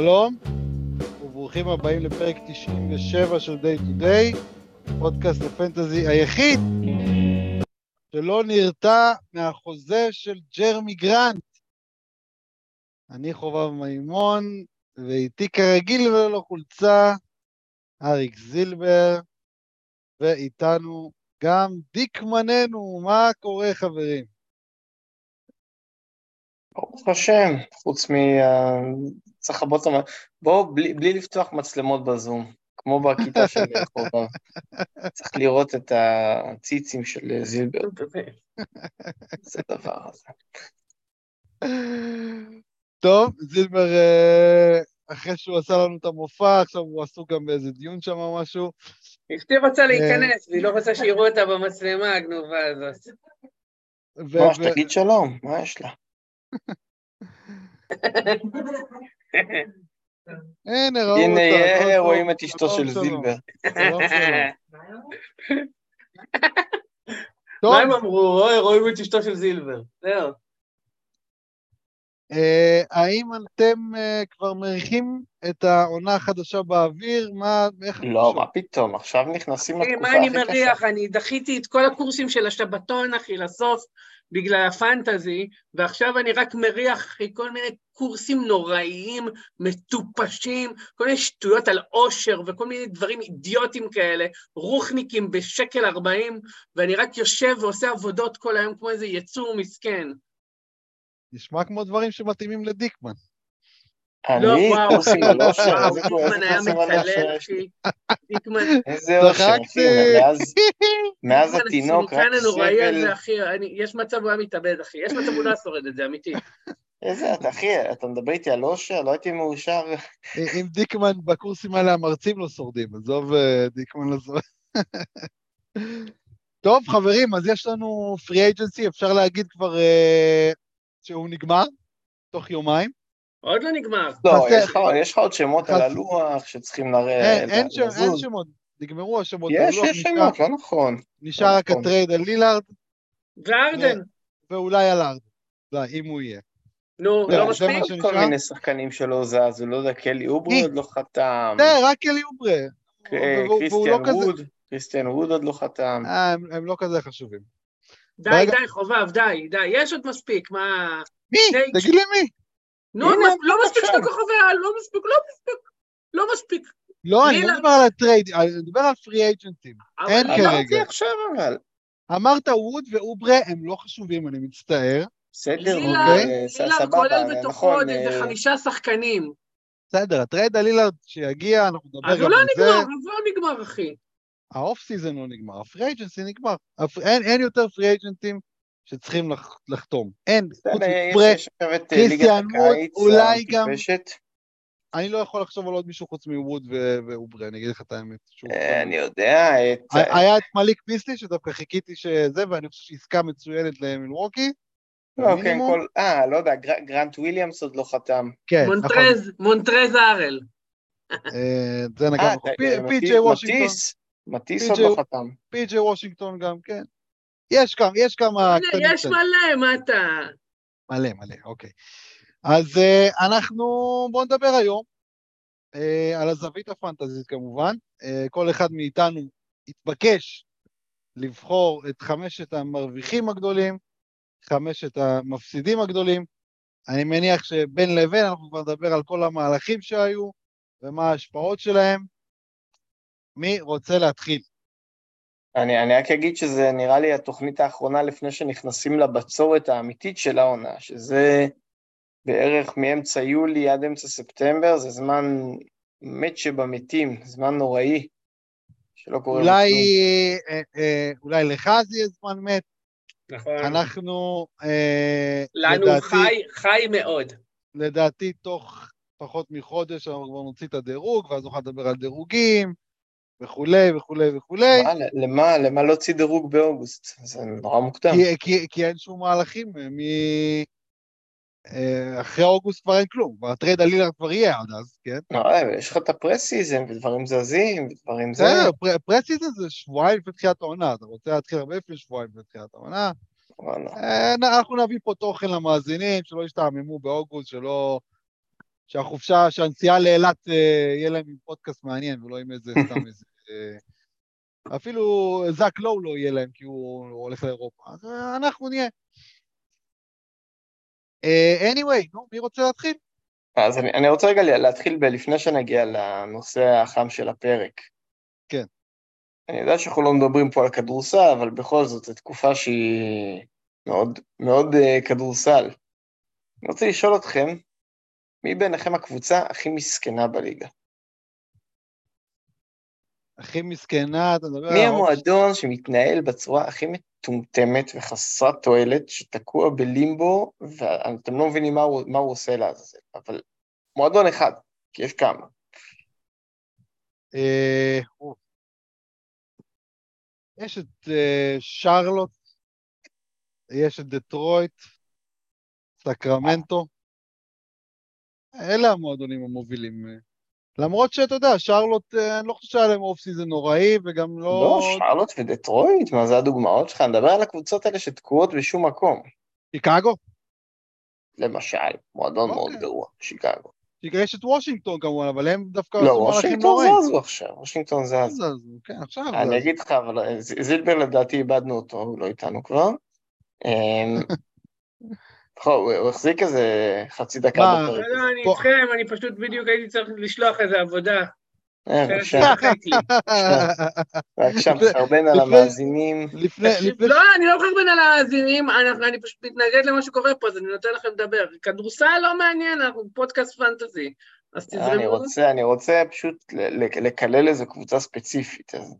שלום, וברוכים הבאים לפרק 97 של Day to Day, פודקאסט הפנטזי היחיד שלא נרתע מהחוזה של ג'רמי גרנט. אני חובב מימון, ואיתי כרגיל וללא חולצה, אריק זילבר, ואיתנו גם דיקמננו, מה קורה חברים? ברוך השם, חוץ מ... אה, צריך לכבות את בואו, בלי, בלי לפתוח מצלמות בזום, כמו בכיתה של חובב. צריך לראות את הציצים של זילבר. זה דבר הזה. טוב, זילבר, אה, אחרי שהוא עשה לנו את המופע, עכשיו הוא עסוק גם באיזה דיון שם או משהו. אשתי רוצה להיכנס, והיא לא רוצה שיראו אותה במצלמה הגנובה הזאת. מה, שתגיד שלום, מה יש לה? הנה, ראו אותה. הנה, רואים את אשתו של זילבר. מה הם אמרו? רואים את אשתו של זילבר. זהו. אה, האם אתם אה, כבר מריחים את העונה החדשה באוויר? מה, איך... לא, מה פתאום, עכשיו נכנסים לתקופה הכי קשה. מה אני מריח? אני דחיתי את כל הקורסים של השבתון, אחי, לסוף, בגלל הפנטזי, ועכשיו אני רק מריח כל מיני קורסים נוראיים, מטופשים, כל מיני שטויות על עושר וכל מיני דברים אידיוטיים כאלה, רוחניקים בשקל ארבעים, ואני רק יושב ועושה עבודות כל היום כמו איזה יצור מסכן. נשמע כמו דברים שמתאימים לדיקמן. לא, וואו, וואו, דיקמן היה מתעלל, אחי. דיקמן... איזה אושר, אחי, מאז התינוק, רק סבל. יש מצב הוא היה מתאבד, אחי. יש מצב הוא לא שורד את זה, אמיתי. איזה, אתה אחי, אתה מדבר איתי על אושר? לא הייתי מאושר. אם דיקמן בקורסים האלה המרצים לא שורדים, עזוב אה, דיקמן לא שורד. טוב, חברים, אז יש לנו פרי אייג'נסי, אפשר להגיד כבר uh, שהוא נגמר, תוך יומיים. עוד לא נגמר. לא, יש לך עוד שמות על הלוח שצריכים לראה... אין שמות, נגמרו השמות. יש, יש שמות, לא נכון. נשאר רק נכון. ה trade על לילארד. והארדן. ואולי על הארדן, אם הוא יהיה. נו, לא מספיק? כל מיני שחקנים שלא זזו, לא יודע, קלי אוברה עוד לא חתם. זה, רק קלי אוברה. קריסטיאן ווד, קריסטיאן ווד עוד לא חתם. אה, הם לא כזה חשובים. די, די, חובב, די, די, יש עוד מספיק, מה... מי? תגיד לי מי. נו, לא מספיק שאתה כוכבי על, לא מספיק, לא מספיק, לא מספיק. לא, אני לא מדבר על ה trade, אני מדבר על free agentים. אין כרגע. אמרתי עכשיו אבל. אמרת ווד ואוברה, הם לא חשובים, אני מצטער. בסדר, אוקיי. סבבה, כולל בתוכו נכון. עוד איזה חמישה שחקנים. בסדר, ה trade על לילארד שיגיע, אנחנו נדבר אז גם הוא לא על זה. נגמר, אז הוא לא נגמר, אחי. ה off season לא נגמר, ה free agency נגמר. אין יותר free agentים שצריכים לחתום. אין, חוץ מאוברה, קריסטיאן ווד, אולי גם... אני לא יכול לחשוב על עוד מישהו חוץ מווד ואוברה, אני אגיד לך את האמת. אני יודע. היה את מליק ביסלי, שדווקא חיכיתי שזה, ואני חושב שעסקה מצוינת למילווקי. אוקיי, כל... אה, לא יודע, גרנט וויליאמס עוד לא חתם. כן, נכון. מונטרז הארל. זה נגע נכון. פי.ג'יי וושינגטון. מטיס עוד לא חתם. פי.ג'יי וושינגטון גם, כן. יש כמה, יש כמה... יש מלא, מה אתה... מלא, מלא, אוקיי. אז uh, אנחנו, בואו נדבר היום uh, על הזווית הפנטזית כמובן. Uh, כל אחד מאיתנו התבקש לבחור את חמשת המרוויחים הגדולים, חמשת המפסידים הגדולים. אני מניח שבין לבין אנחנו כבר נדבר על כל המהלכים שהיו ומה ההשפעות שלהם. מי רוצה להתחיל? אני, אני רק אגיד שזה נראה לי התוכנית האחרונה לפני שנכנסים לבצורת האמיתית של העונה, שזה בערך מאמצע יולי עד אמצע ספטמבר, זה זמן מת שבמתים, זמן נוראי, שלא קורה אולי, אה, אה, אולי לך זה יהיה זמן מת. נכון. אנחנו, אה, לנו לדעתי, חי, חי מאוד. לדעתי תוך פחות מחודש אנחנו כבר נוציא את הדירוג, ואז נוכל לדבר על דירוגים. וכולי וכולי וכולי. מה, למה, למה לא הוציא דירוג באוגוסט? זה נורא מוקדם. כי, כי, כי אין שום מהלכים, מ... אחרי אוגוסט כבר אין כלום, כבר ה trade על לילארד כבר יהיה עד אז, כן? לא, יש לך את ה preseason ודברים זזים ודברים זה. בסדר, pre, preseason זה שבועיים לפני תחילת העונה, אתה רוצה להתחיל הרבה לפני שבועיים לפני תחילת העונה. אנחנו נביא פה תוכן למאזינים, שלא ישתעממו באוגוסט, שלא שהחופשה, שהנסיעה לאילת אה, יהיה להם עם פודקאסט מעניין, ולא עם איזה סתם איזה... אה, אפילו זאק לואו לא יהיה להם, כי הוא, הולך לאירופה. אז אה, אנחנו נהיה. אה, anyway, נו, מי רוצה להתחיל? אז אני, אני רוצה רגע להתחיל ב... לפני שנגיע לנושא החם של הפרק. כן. אני יודע שאנחנו לא מדברים פה על כדורסל, אבל בכל זאת, זו תקופה שהיא מאוד, מאוד uh, כדורסל. אני רוצה לשאול אתכם, מי ביניכם הקבוצה הכי מסכנה בליגה? הכי מסכנה, אתה מדבר... מי המועדון שמתנהל בצורה הכי מטומטמת וחסרת תועלת, שתקוע בלימבו, ואתם לא מבינים מה הוא, מה הוא עושה לעזאזל, אבל מועדון אחד, כי יש כמה. אה, יש את אה, שרלוט, יש את דטרויט, סקרמנטו. אלה המועדונים המובילים. למרות שאתה יודע, שרלוט, אה, אני לא חושב שהיה להם off season נוראי, וגם לא... לא, שרלוט ודטרויט? מה זה הדוגמאות שלך? אני מדבר על הקבוצות האלה שתקועות בשום מקום. שיקגו? למשל, מועדון מאוד אוקיי. גרוע, שיקגו. יש את וושינגטון כמובן, אבל הם דווקא... לא, וושינגטון זזו עכשיו, וושינגטון זזו. כן, עכשיו זזו. אני אגיד לך, אבל אה, זילבר לדעתי איבדנו אותו, הוא לא איתנו כבר. הוא החזיק איזה חצי דקה בפרק. לא, לא, אני איתכם, אני פשוט בדיוק הייתי צריך לשלוח איזה עבודה. אה, רק שם תחרבן על המאזינים. לא, אני לא מחרבן על המאזינים, אני פשוט מתנגד למה שקורה פה, אז אני נותן לכם לדבר. כדורסל לא מעניין, אנחנו פודקאסט fantasy. אז תזרמו. אני רוצה, אני רוצה פשוט לקלל איזה קבוצה ספציפית, אז...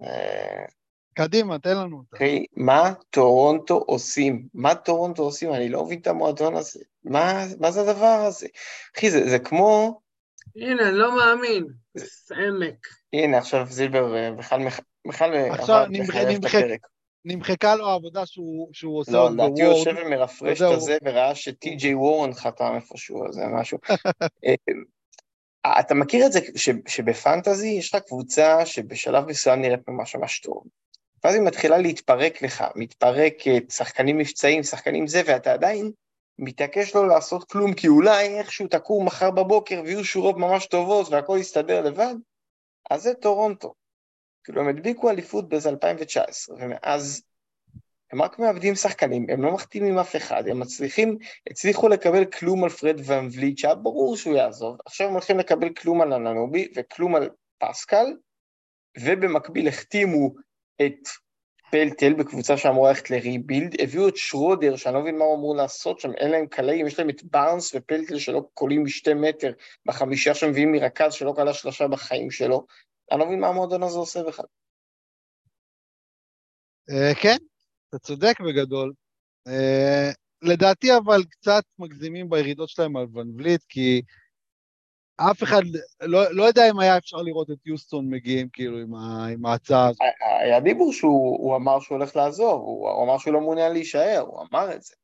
אה, קדימה, תן לנו אותה. אחי, מה טורונטו עושים? מה טורונטו עושים? אני לא מבין את המועדון הזה. מה, מה זה הדבר הזה? אחי, זה, זה כמו... הנה, לא מאמין. זה עמק. הנה, עכשיו זילבר אה, בכלל בכלל עכשיו נמחקה לו העבודה שהוא, שהוא עושה לא, לדעתי הוא יושב ומרפרש את זה וראה שטי.ג'יי וורן חתם איפשהו, זה משהו. אה, אתה מכיר את זה שבפנטזי יש לך קבוצה שבשלב מסוים נראית ממש ממש טוב. ואז היא מתחילה להתפרק לך, מתפרקת, שחקנים מבצעים, שחקנים זה, ואתה עדיין מתעקש לא לעשות כלום, כי אולי איכשהו תקום מחר בבוקר ויהיו שורות ממש טובות והכל יסתדר לבד, אז זה טורונטו. כאילו, הם הדביקו אליפות באיזה 2019, ומאז הם רק מאבדים שחקנים, הם לא מחתימים אף אחד, הם מצליחים, הצליחו לקבל כלום על פרד ון וליט, שהיה ברור שהוא יעזוב, עכשיו הם הולכים לקבל כלום על אננובי וכלום על פסקל, ובמקביל החתימו את פלטל בקבוצה שאמורה ללכת ל rebuild, הביאו את שרודר, שאני לא מבין מה הוא אמור לעשות שם, אין להם קלעים, יש להם את בארנס ופלטל שלא קולעים משתי מטר, בחמישה שמביאים מרכז שלא קלה שלושה בחיים שלו, אני לא מבין מה המועדון הזה עושה בכלל. אה, כן, אתה צודק בגדול. אה, לדעתי אבל קצת מגזימים בירידות שלהם על ון וליט, כי אף אחד, לא, לא יודע אם היה אפשר לראות את יוסטון מגיעים כאילו עם, ה, עם ההצעה הזאת. היה דיבור שהוא אמר שהוא הולך לעזוב, הוא, הוא אמר שהוא לא מעוניין להישאר, הוא אמר את זה.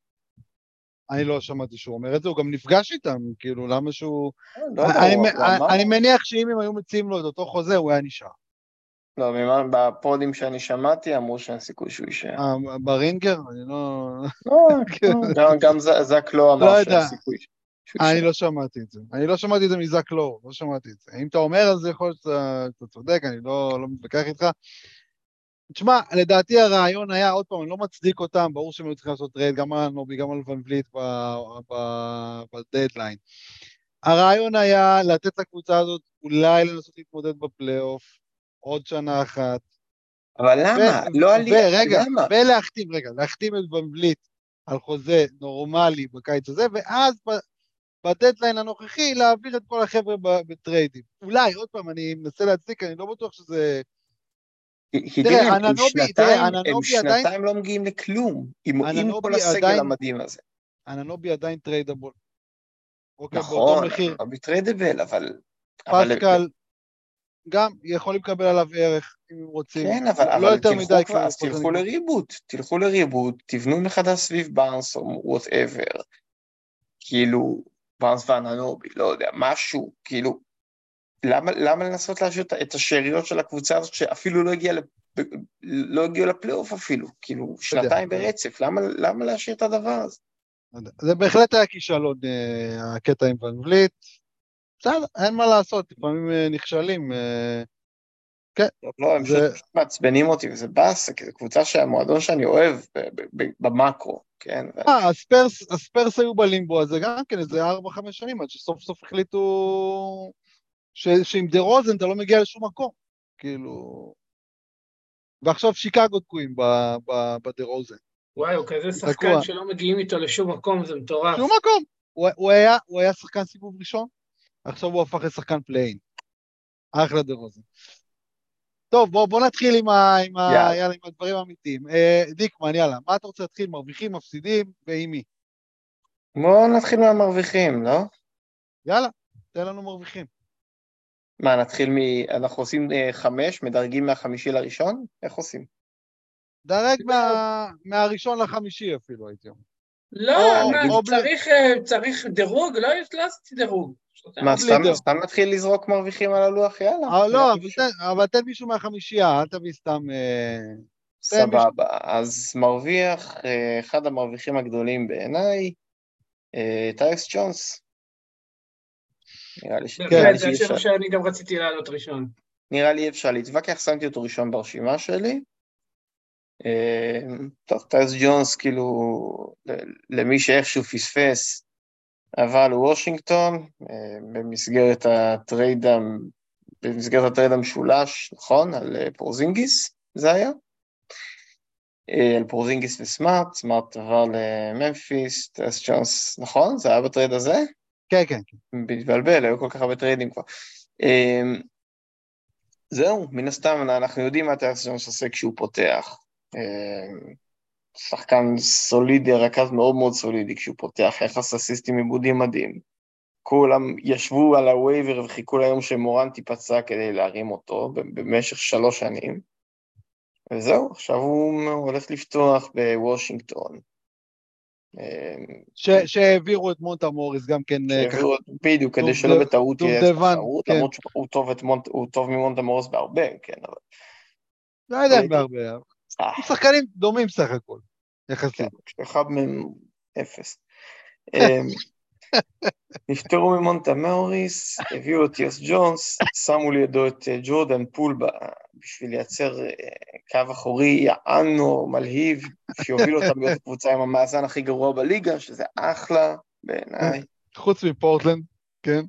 אני לא שמעתי שהוא אומר את זה, הוא גם נפגש איתם, כאילו, למה שהוא... לא, לא אני, הוא, אני, הוא אני מניח שאם הם היו מציעים לו את אותו חוזה, הוא היה נשאר. לא, בפודים שאני שמעתי אמרו שאין סיכוי שהוא יישאר. אה, ב Ringer? אני לא... לא, כן. גם זק לא אמר לא שאין סיכוי. אני לא שמעתי את זה. אני לא שמעתי את זה מזק לור, לא שמעתי את זה. אם אתה אומר אז יכול להיות שאתה צודק, אני לא, לא מתווכח איתך. תשמע, לדעתי הרעיון היה, עוד פעם, אני לא מצדיק אותם, ברור שהם היו צריכים לעשות trade, גם על אננובי, גם על ון וליט בדדליין. הרעיון היה לתת לקבוצה הזאת אולי לנסות להתמודד בפלייאוף עוד שנה אחת. אבל למה? לא עלי... רגע, ולהחתים, רגע, להחתים את ון וליט על חוזה נורמלי בקיץ הזה, ואז בדדליין הנוכחי להעביר את כל החבר'ה בטריידים. אולי, עוד פעם, אני מנסה להצדיק, אני לא בטוח שזה... תראה, אננובי, תראה, אננובי עדיין... הם שנתיים לא מגיעים לכלום, עם כל הסגל המדהים הזה. אננובי עדיין tradable. אוקיי, נכון, אננובי tradable, אבל... פסקל, גם יכולים לקבל עליו ערך, אם הם רוצים. כן, אבל, לא אבל מדי כבר, אז תלכו ל reboot, תלכו ל reboot, תבנו מחדש סביב בארנס או whatever. כאילו, בארנס ואננובי, לא יודע, משהו, כאילו, למה, למה לנסות להשאיר את השאריות של הקבוצה הזאת שאפילו לא הגיעה לא הגיעו לפלייאוף אפילו, כאילו, שנתיים ברצף, למה, למה להשאיר את הדבר הזה? זה בהחלט היה כישלון, אה, הקטע עם ון וליט. בסדר, אין מה לעשות, לפעמים אה, נכשלים. כן. לא, הם זה- פשוט מעצבנים אותי, וזה באסה, כי זו קבוצה שהמועדון שאני אוהב ב- ב- ב- במאקרו, כן? אה, הספרס, הספרס היו בלימבו הזה גם כן איזה 4-5 שנים, עד שסוף סוף החליטו ש, שעם דה רוזן אתה לא מגיע לשום מקום, כאילו... ועכשיו שיקגו תקועים ב- ב- בדה רוזן. וואי, הוא כזה תקוע. שחקן שלא מגיעים איתו לשום מקום, זה מטורף. שום מקום. הוא, הוא, היה, הוא היה שחקן סיבוב ראשון, עכשיו הוא הפך לשחקן play-in. אחלה דה רוזן. טוב, בוא, בוא נתחיל עם, ה, עם, ה, יאללה. יאללה, עם הדברים האמיתיים. אה, דיקמן, יאללה, מה אתה רוצה להתחיל? מרוויחים, מפסידים, ועם מי? בואו נתחיל מהמרוויחים, לא? יאללה, תן לנו מרוויחים. מה, נתחיל מ... אנחנו עושים אה, חמש, מדרגים מהחמישי לראשון? איך עושים? דרג מה, מהראשון לחמישי אפילו, הייתי אומר. לא, צריך, אה, צריך דירוג? לא, לא עשיתי דירוג. מה, סתם, נתחיל לזרוק מרוויחים על הלוח? יאללה. אבל לא, אבל. תן, מישהו מהחמישייה, אל תביא סתם... אה, סבבה, אז מרוויח, אה, אחד המרוויחים הגדולים בעיניי, אה, טיוס ג'ונס. נראה לי ש- נראה בהחלט, לי זה שאי השם אפשר- שאני גם רציתי לעלות ראשון. נראה לי אפשר להתווכח, שמתי אותו ראשון ברשימה שלי. אה, טוב, טיוס ג'ונס, כאילו, למי שאיכשהו פספס, עבר לוושינגטון, אה, במסגרת הטרייד, במסגרת הטרייד המשולש, נכון? על אה, פורזינגיס, זה היה? אה, על פורזינגיס וסמארט, סמארט עבר לממפיס, טיוס ג'ונס, נכון? זה היה בטרייד הזה? כן, כן, כן. מתבלבל, היו כל כך הרבה טריידים כבר. זהו, מן הסתם אנחנו יודעים מה טיוס ג'ונס עושה כשהוא פותח. אמ, שחקן סולידי, רכז מאוד מאוד סולידי כשהוא פותח, יחס אסיסטים איבודים מדהים. כולם ישבו על ה waiver וחיכו ליום שמורנט ייפצע כדי להרים אותו במשך שלוש שנים. וזהו, עכשיו הוא הולך לפתוח בוושינגטון. ש, שהעבירו את מונטה מוריס גם כן... אה. שהעבירו בדיוק, כדי שלא בטעות דובדבן, תחרות, כן. למרות שהוא טוב ממונטה מורס בהרבה, כן, אבל... לא יודע בהרבה, אה, הם שחקנים דומים סך הכל, יחסית. כן, אחד מהם אפס. אמ, נפטרו ממונטה מוריס, הביאו את יוס ג'ונס, שמו לידו את אה, ג'ורדן פול בשביל לייצר אה, קו אחורי יענו, מלהיב, שיוביל אותם להיות הקבוצה עם המאזן הכי גרוע בליגה, שזה אחלה בעיניי. חוץ מפורטלנד, כן?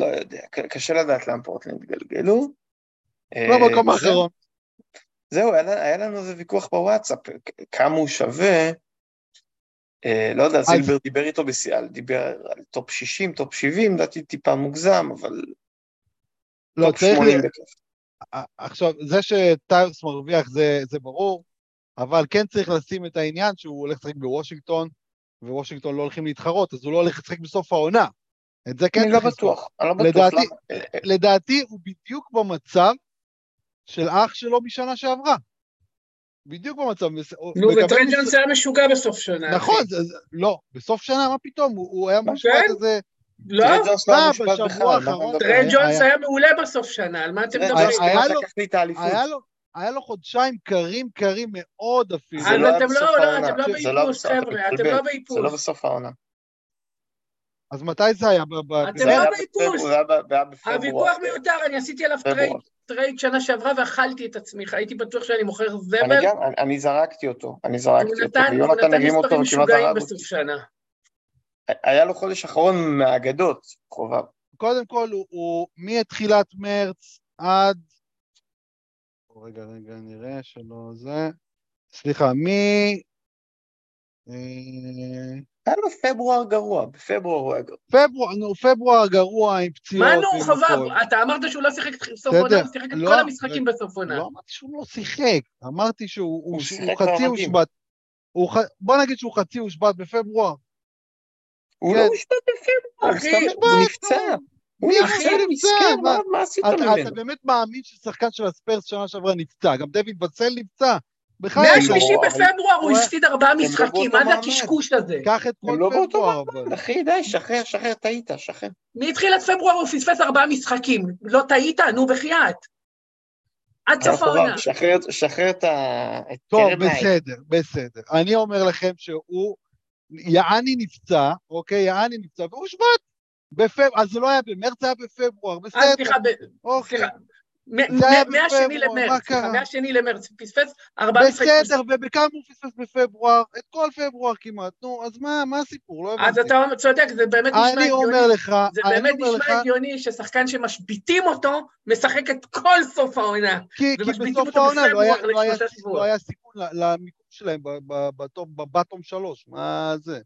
לא יודע, קשה לדעת לאן פורטלנד יתגלגלו. לא אה, במקום. האחרון. זהו, היה, היה לנו איזה ויכוח בוואטסאפ, כמה הוא שווה. אה, לא יודע, זילבר דיבר איתו בשיאל, דיבר על טופ 60, טופ 70, לדעתי טיפה מוגזם, אבל לא, טופ צריך... 80 ל- בכיף. עכשיו, זה שטיירס מרוויח זה, זה ברור, אבל כן צריך לשים את העניין שהוא הולך לשחק בוושינגטון, ווושינגטון לא הולכים להתחרות, אז הוא לא הולך לשחק בסוף העונה. את זה כן אני לא. בטוח, אני לא בטוח. לדעתי- למה? אה, אה, לדעתי הוא בדיוק במצב של אח שלו משנה שעברה. בדיוק במצב. נו, וטרנד ג'ונס היה משוגע בסוף שנה. נכון. זה, זה, לא, בסוף שנה, מה פתאום? הוא, היה מה, מושפט כן? איזה... לא, טרנד ג'ונס לא היה- מעולה בסוף שנה, על מה אתם מדברים? היה לו- חודשיים קרים קרים מאוד אפילו. זה אז לא אתם לא, לא. אתם לא זה לא באיפוס, חבר'ה, אתם. לא זה באיפוס. לא בסוף העונה. אז מתי זה היה? אתם זה לא באיפוס. זה זה. הוויכוח מיותר, אני עשיתי עליו טרייד. טרייד שנה שעברה ואכלתי את עצמי, הייתי בטוח שאני מוכר אני זבל, גם, אני- אני זרקתי אותו, אני הוא זרקתי אותו, נתן הוא ויונתן נתן הרים אותו מספרים וכמעט משוגעים הרג בסוף. שנה. היה לו חודש אחרון מהאגדות, חובב. קודם כל, הוא, הוא מתחילת מרץ עד... רגע, רגע, נראה שלא זה... סליחה, מ... אה, היה לו פברואר גרוע, בפברואר הוא היה גרוע. פברואר, נו, פברואר גרוע עם פציעות. מה נו, חובב, הכל. אתה אמרת שהוא לא שיחק את סוף עונה, הוא שיחק את לא, כל המשחקים בסוף עונה. לא אמרתי שהוא לא שיחק, אמרתי שהוא חצי. הושבת. בוא נגיד שהוא חצי הושבת בפברואר. הוא כן. לא הושבת בפברואר, אחי, הוא נפצע. הוא מי נפצע, אחי נפצע? מה- עשית אתה, אתה ממנו? באמת מאמין ששחקן של הספרס שנה שעברה נפצע, גם דוד בצל נפצע. בחייך, מהשלישי לא, בפברואר הוא הוא- הפסיד ארבעה לא משחקים, מה זה. הקשקוש הזה? קח את כל לא פברואר. אחי, די, שחרר, שחרר, טעית, שחרר. מתחילת פברואר הוא פספס ארבעה משחקים, לא טעית? נו, בחייאת. עד סוף חובב, העונה. שחרר- את ה... טוב. בסדר, בסדר. אני אומר לכם שהוא, יעני נפצע, אוקיי? יעני נפצע, והוא הושבת. בפב... אז זה לא היה במרץ, זה היה בפברואר, אה, בסדר. סליחה, מהשני למרץ? מהשני למרץ, פספס ארבעה משחקים. בסדר, ובכמה הוא פספס בפברואר? את כל פברואר כמעט. נו, אז מה מה הסיפור? לא אז הבנתי. אתה צודק, זה באמת נשמע אני הגיוני. אומר לך, זה אני באמת נשמע הגיוני ששחקן שמשביתים אותו, משחק את כל סוף העונה. כי, כי בסוף העונה לא היה, לא, היה. לא היה סיכון למיקום שלהם בבטום שלוש, מה זה?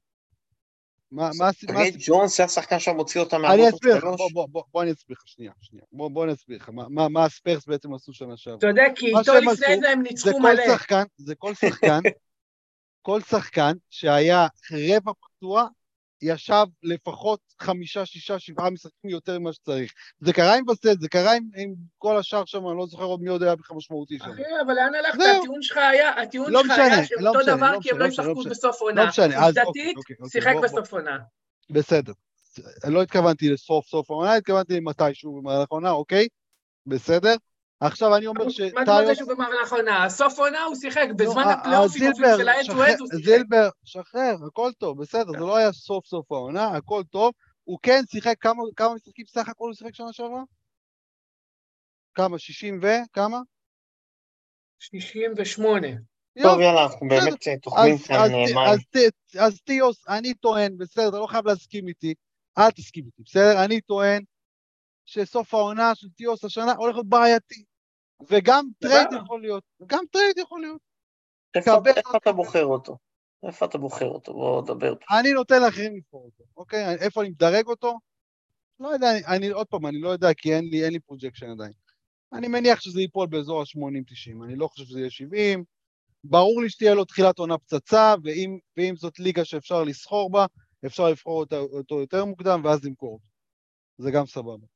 מה מה הס- מה תגיד, הסיפור? ג'ונס זה השחקן שמוציא אותם אני אסביר לך, שלוש? בוא, בוא, בוא, בוא אני אסביר לך, שנייה, שנייה. בוא, בוא אני אסביר לך, מה, מה, מה הספרס בעצם עשו שנה שעברה. אתה יודע, כי מה איתו לפני זה הם זה ניצחו כל מלא. שחקן, זה כל שחקן, כל שחקן שהיה רבע פצוע, ישב לפחות חמישה, שישה, שבעה משחקים יותר ממה שצריך. זה קרה עם בסט, זה קרה עם, עם כל השאר שם, אני לא זוכר עוד מי עוד היה בכלל משמעותי שם. אחי, אבל לאן הלכת? הטיעון שלך היה, הטיעון לא שלך משנה, היה שהם לא אותו משנה, דבר לא כי הם משנה, לא לא משנה, לא ישחקו משנה. בסוף עונה. לא משנה, אז אוקיי, עובדתית, אוקיי, אוקיי, שיחק בסוף עונה. בסדר. לא התכוונתי לסוף סוף העונה, התכוונתי למתישהו במהלך העונה, אוקיי? בסדר. עכשיו אני אומר מה זה שטיוס... שהוא במהלך העונה? סוף עונה הוא שיחק, בזמן אה, הפלייאופים של האד הוא שיחק. זילבר, שחרר, הכל טוב, בסדר, זה לא היה סוף סוף העונה, הכל טוב. הוא כן שיחק כמה כמה משחקים סך הכל הוא שיחק שנה שעברה? כמה? 60 ו? כמה? 68. טוב, יאללה, אנחנו באמת אה, אז, כאן אז, אה, מים. אז טיוס, אני טוען, בסדר, אתה לא חייב להסכים איתי, אל תסכים איתי, בסדר? אני טוען שסוף העונה של טיוס השנה הולך להיות בעייתי. וגם טרייד. יכול להיות, גם טרייד יכול להיות. איפה אתה בוחר אותו? איפה אתה בוחר אותו? בוא נדבר. אני נותן לאחרים לבחור אותו, אוקיי? איפה אני מדרג אותו? לא יודע, אני, אני עוד פעם, אני לא יודע כי אין לי, אין לי projection עדיין. אני מניח שזה ייפול באזור ה-80-90, אני לא חושב שזה יהיה 70. ברור לי שתהיה לו תחילת עונה פצצה, ואם, ואם זאת ליגה שאפשר לסחור בה, אפשר לבחור אותה, אותו יותר מוקדם ואז למכור אותו. זה גם סבבה.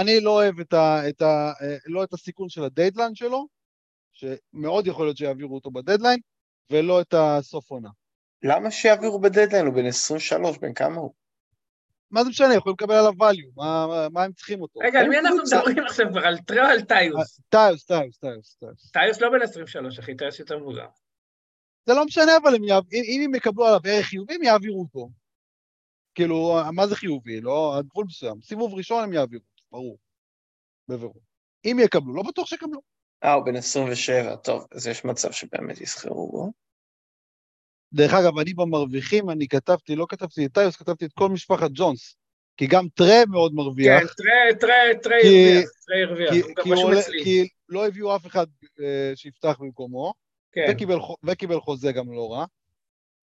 אני לא אוהב את, ה, את, ה, אה, לא את הסיכון של הדדליין שלו, שמאוד יכול להיות שיעבירו אותו בדדליין, ולא את הסוף עונה. למה שיעבירו בדדליין? הוא בן 23, בן כמה הוא? מה זה משנה, יכולים לקבל עליו value, מה, מה, מה הם צריכים אותו? רגע, על מי אנחנו. מדברים עכשיו כבר? על טרי או על טיוס? טיוס, טיוס, טיוס, טיוס. טיוס לא בן 23, אחי, טיוס יותר מבוגר. זה לא משנה, אבל הם יעב... אם, אם הם יקבלו עליו ערך חיובי, הם יעבירו אותו. כאילו, מה זה חיובי? לא, עד גבול מסוים. סיבוב ראשון הם יעבירו, ברור. בבירור. אם יקבלו, לא בטוח שיקבלו. אה, הוא בן 27, טוב, אז יש מצב שבאמת יסחרו בו. דרך אגב, אני במרוויחים, אני כתבתי, לא כתבתי את טיוס, כתבתי את כל משפחת ג'ונס. כי גם טרי מאוד מרוויח. כן, טרי, טרי, טרי כי- הרוויח, טרי הרוויח, כי, הוא גם רשום עולה, אצלי. כי לא הביאו אף אחד אה, שיפתח במקומו, כן, וקיבל, וקיבל חוזה גם לא רע.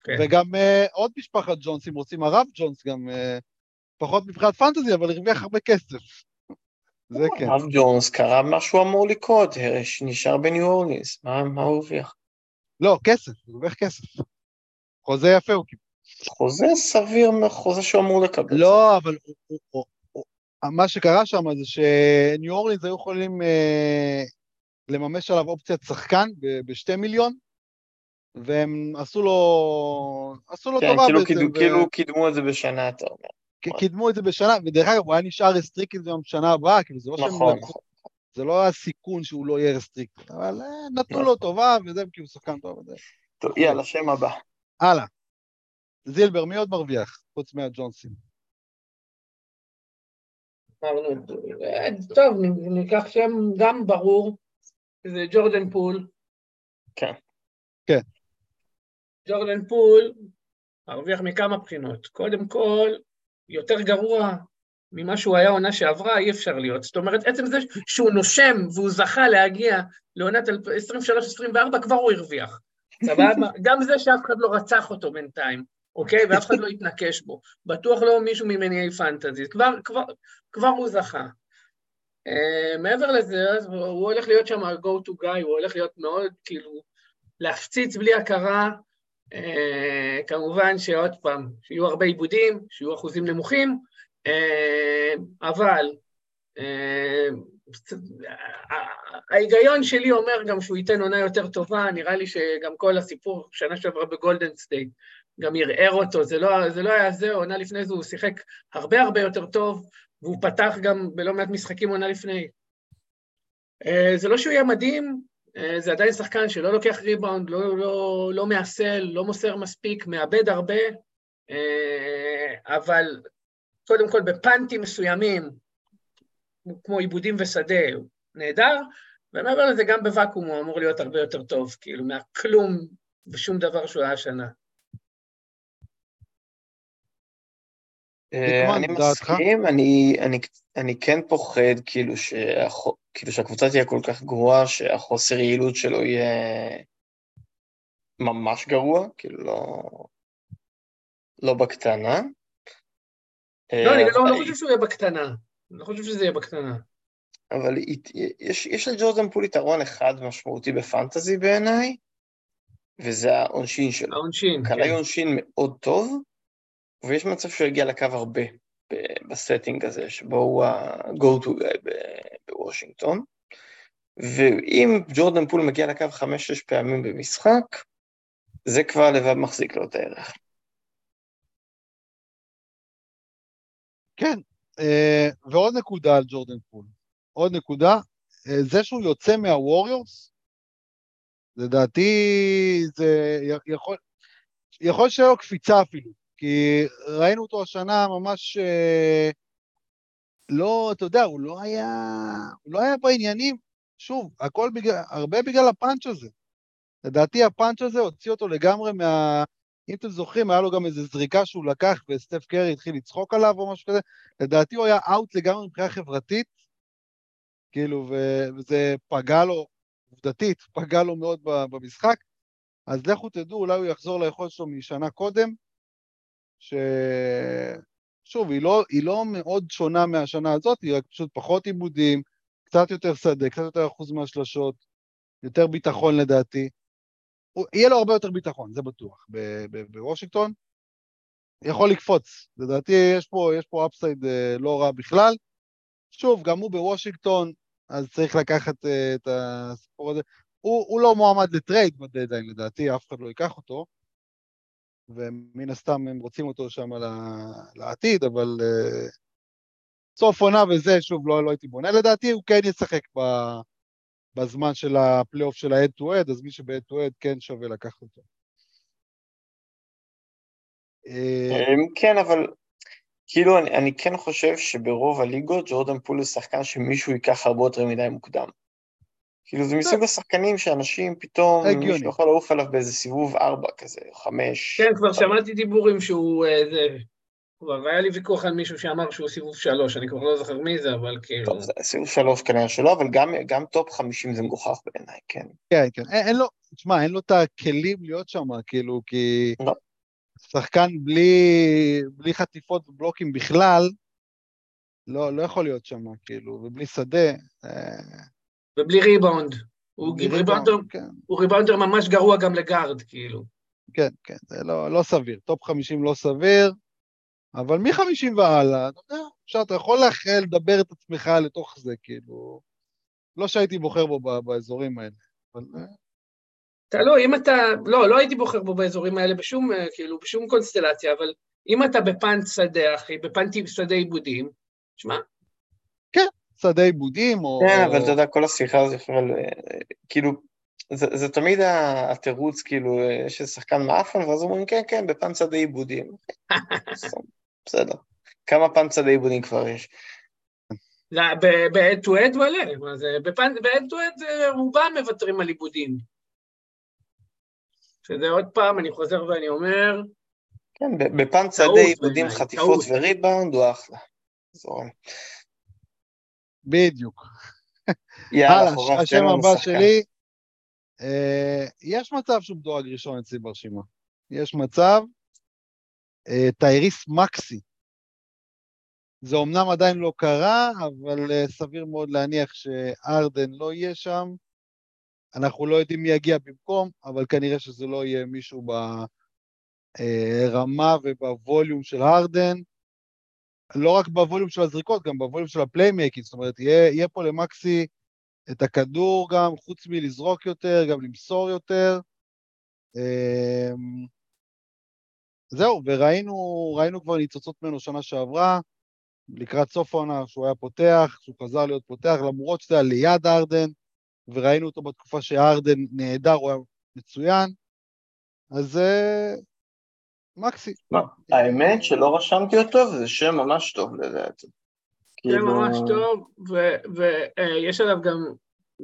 כן. וגם אה, עוד משפחת ג'ונס, אם רוצים, הרב ג'ונס גם, אה, פחות מבחינת פנטזי, אבל הרוויח הרבה כסף. זה כן. הרב ג'ונס קרה מה שהוא אמור לקרות, נשאר בניו אורלינס, מה הוא הרוויח? לא, כסף, הוא הרוויח כסף. חוזה יפה הוא קיבל. חוזה סביר מהחוזה שהוא אמור לקבל. לא, אבל מה שקרה שם זה שניו אורלינס היו יכולים אה, לממש עליו אופציית שחקן בשתי מיליון, והם עשו לו, עשו לו כן, טובה כאילו בעצם. קידמו- ו- כאילו קידמו את זה בשנה, אתה אומר. ק- קידמו את זה בשנה, ודרך אגב, הוא היה נשאר restricted גם בשנה הבאה, כאילו זה לא שהם נכון, נכון. זה לא היה סיכון שהוא לא יהיה restricted, אבל אה, נתנו נכון. לו טובה, וזה כי הוא שחקן טוב. וזה. טוב, יאללה, שם הבא. הלאה. זילבר, מי עוד מרוויח? חוץ מהג'ונסים. אה, טוב, ניקח שם גם ברור, זה ג'ורדן פול. כן. כן. ג'ורדן פול הרוויח מכמה בחינות. קודם כל, יותר גרוע ממה שהוא היה עונה שעברה, אי אפשר להיות. זאת אומרת, עצם זה שהוא נושם והוא זכה להגיע לעונת 23-24, כבר הוא הרוויח. סבבה? גם זה שאף אחד לא רצח אותו בינתיים, אוקיי? ואף אחד לא התנקש בו. בטוח לא מישהו ממניעי פנטזי. כבר, כבר, כבר הוא זכה. אה, מעבר לזה, אז הוא הוא הולך להיות שם ה-go to guy, הוא הולך להיות מאוד, כאילו, להפציץ בלי הכרה. אה, כמובן שעוד פעם, שיהיו הרבה איבודים, שיהיו אחוזים נמוכים, אה, אבל אה, ההיגיון שלי אומר גם שהוא ייתן עונה יותר טובה, נראה לי שגם כל הסיפור שנה שעברה בגולדן סטייט גם ערער אותו, זה לא, זה לא היה זה, עונה לפני זה הוא שיחק הרבה הרבה יותר טוב, והוא פתח גם בלא מעט משחקים עונה לפני. זה לא שהוא יהיה מדהים, זה עדיין שחקן שלא לוקח ריבאונד, לא, לא, לא מעסל, לא מוסר מספיק, מאבד הרבה, uh, אבל קודם כל בפאנטים מסוימים, כמו עיבודים ושדה, הוא נהדר, ומעבר לזה גם בוואקום הוא אמור להיות הרבה יותר טוב, כאילו, מהכלום ושום דבר שהוא היה השנה. אני מסכים, אני, אני, אני כן פוחד כאילו, שהחו, כאילו שהקבוצה תהיה כל כך גרועה, שהחוסר יעילות שלו יהיה ממש גרוע, כאילו לא, לא בקטנה. לא, אני לא, לא חושב שהוא יהיה בקטנה. אני לא חושב שזה יהיה בקטנה. אבל יש, יש לג'ורדן פול יתרון אחד משמעותי בפנטזי בעיניי, וזה העונשין שלו. העונשין, כן. קלעי עונשין מאוד טוב, ויש מצב שהוא יגיע לקו הרבה ב-setting הזה, שבו הוא ה-go to guy בוושינגטון. ואם ג'ורדן פול מגיע לקו חמש-שש פעמים במשחק, זה כבר לבד מחזיק לו את הערך. כן, אה, ועוד נקודה על ג'ורדן פול. עוד נקודה, אה, זה שהוא יוצא מהווריורס, לדעתי זה יכול, יכול שיהיה לו קפיצה אפילו, כי ראינו אותו השנה ממש אה, לא, אתה יודע, הוא לא היה, הוא לא היה בעניינים, שוב, הכל בגלל, הרבה בגלל הפאנץ' הזה. לדעתי הפאנץ' הזה הוציא אותו לגמרי מה... אם אתם זוכרים, היה לו גם איזו זריקה שהוא לקח וסטף קרי התחיל לצחוק עליו או משהו כזה, לדעתי הוא היה אאוט לגמרי מבחינה חברתית, כאילו, וזה פגע לו, עובדתית, פגע לו מאוד במשחק, אז לכו תדעו, אולי הוא יחזור ליכולת שלו משנה קודם, ש... שוב, היא לא, היא לא מאוד שונה מהשנה הזאת, היא רק פשוט פחות עיבודים, קצת יותר שדה, קצת יותר אחוז מהשלשות, יותר ביטחון לדעתי. יהיה לו הרבה יותר ביטחון, זה בטוח, בוושינגטון. יכול לקפוץ, לדעתי יש פה, upside אה, לא רע בכלל. שוב, גם הוא בוושינגטון, אז צריך לקחת uh, את הסיפור הזה. הוא, הוא לא מועמד לטרייד ב-deadline, לדעתי, אף אחד לא ייקח אותו. ומן הסתם הם רוצים אותו שם לעתיד, אבל uh, סוף עונה וזה, שוב, לא, לא הייתי בונה. לדעתי הוא כן ישחק ב, בזמן של הפלייאוף של ה-head to head, אז מי שב-head to head כן שווה לקחת אותו. אמ, כן, אבל כאילו אני, אני כן חושב שברוב הליגות ג'ורדן פול הוא שחקן שמישהו ייקח הרבה יותר מדי מוקדם. כאילו זה מסוג השחקנים שאנשים פתאום, מישהו יכול לעוף עליו באיזה סיבוב ארבע כזה, חמש. כן, כבר שמעתי דיבורים שהוא... אה. כבר היה לי ויכוח על מישהו שאמר שהוא סיבוב שלוש, אני כבר לא זוכר מי זה, אבל כאילו... טוב, זה סיבוב שלוש כנראה שלא, אבל גם, גם טופ חמישים זה מגוחך בעיניי, כן. כן, כן. אין, אין לו, תשמע, אין לו את הכלים להיות שם, כאילו, כי... לא. שחקן בלי, בלי חטיפות ובלוקים בכלל, לא, לא יכול להיות שם, כאילו, ובלי שדה. אה, ובלי ריבאונד. הוא, ריבאונדר, כן. הוא ריבאונדר ממש גרוע גם לגארד, כאילו. כן, כן, זה לא, לא סביר. טופ 50 לא סביר. אבל מ-50 והלאה, אתה יודע, אפשר, אתה יכול לאחל לדבר את עצמך לתוך זה, כאילו, לא שהייתי בוחר בו באזורים האלה, אבל... אה. תלוי, אם אתה, לא, לא הייתי בוחר בו באזורים האלה בשום, אה, כאילו, בשום קונסטלציה, אבל אם אתה בפאנט שדה, אחי, בפאנט שדה עיבודים, שמע. שדה עיבודים, או... כן, אבל אתה יודע, כל השיחה הזו, אה, כאילו, זה, זה תמיד התירוץ, כאילו, יש איזה שחקן מאפן, ואז אומרים, כן, כן, בפאנט שדה עיבודים. בסדר. כמה פאנצלי עיבודים כבר יש? ב-head to head מלא, ב-head to head רובם מוותרים על עיבודים. שזה עוד פעם, אני חוזר ואני אומר... כן, בפן שדה עיבודים, חטיפות וריבאונד הוא אחלה. זורם. בדיוק. יאללה, השם הבא שלי, אה, יש מצב שהוא מדורג ראשון אצלי ברשימה. יש מצב, אה, טייריס מקסי. זה אומנם עדיין לא קרה, אבל אה, סביר מאוד להניח שארדן לא יהיה שם. אנחנו לא יודעים מי יגיע במקום, אבל כנראה שזה לא יהיה מישהו ברמה ובווליום של ארדן. לא רק ב-volume של הזריקות, גם ב-volume של ה-playmaking, זאת אומרת, יהיה, יהיה פה למקסי את הכדור גם, חוץ מלזרוק יותר, גם למסור יותר. אמ, זהו, וראינו כבר ניצוצות ממנו שנה שעברה, לקראת סוף העונה שהוא היה פותח, שהוא חזר להיות פותח, למרות שזה היה ליד ארדן, וראינו אותו בתקופה שארדן נהדר, הוא היה מצוין. אז uh, מקסי. מה, האמת שלא רשמתי אותו, וזה שם ממש טוב לדעתי. זה כאילו- ממש טוב, ויש עליו גם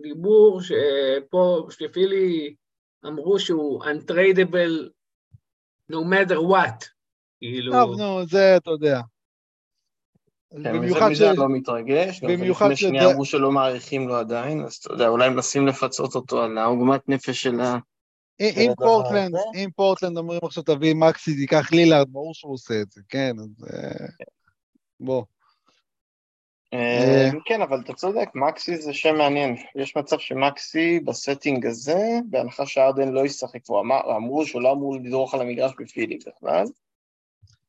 דיבור שפה, שפילי אמרו שהוא untradeable no matter what. כאילו, טוב, נו, זה אתה יודע. כן, במיוחד ש... מזה אני לא מתרגש, גם במיוחד לפני שנייה אמרו שלא מעריכים לו עדיין, אז אתה יודע, אולי מנסים לפצות אותו על העוגמת נפש של ה... אם- פורטלנד. אם פורטלנד אומרים עכשיו תביא מקסי, תיקח לילארד, ברור שהוא עושה את זה, כן, אז אה, בוא. אה, כן, אבל אתה צודק, מקסי זה שם מעניין. יש מצב שמקסי ב-setting הזה, בהנחה שארדן לא ישחק, ואמרו שהוא לא אמור לדרוך על המגרש בפילי בכלל,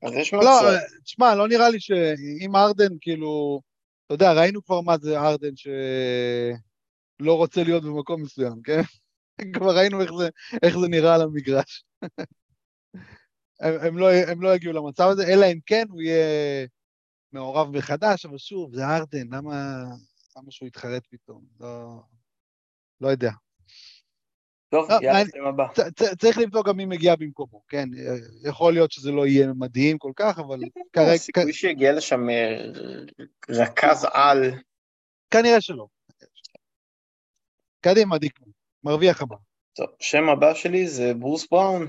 אז יש לא, מצב. אה, תשמע, לא נראה לי שאם ארדן, כאילו, אתה יודע, ראינו כבר מה זה ארדן שלא רוצה להיות במקום מסוים, כן? כבר ראינו איך זה, איך זה נראה על המגרש. הם, הם, לא, הם לא יגיעו למצב הזה, אלא אם כן הוא יהיה מעורב מחדש, אבל שוב, זה ארדן, למה, למה שהוא יתחרט פתאום? לא, לא יודע. טוב, לא, יאללה. שם הבא. צריך לבדוק גם מי מגיע במקומו, כן? יכול להיות שזה לא יהיה מדהים כל כך, אבל כרגע, הסיכוי שיגיע לשם אה, רכז על, כנראה שלא. קדימה, דיקמן, מרוויח הבא. טוב, שם הבא שלי זה ברוס בראון.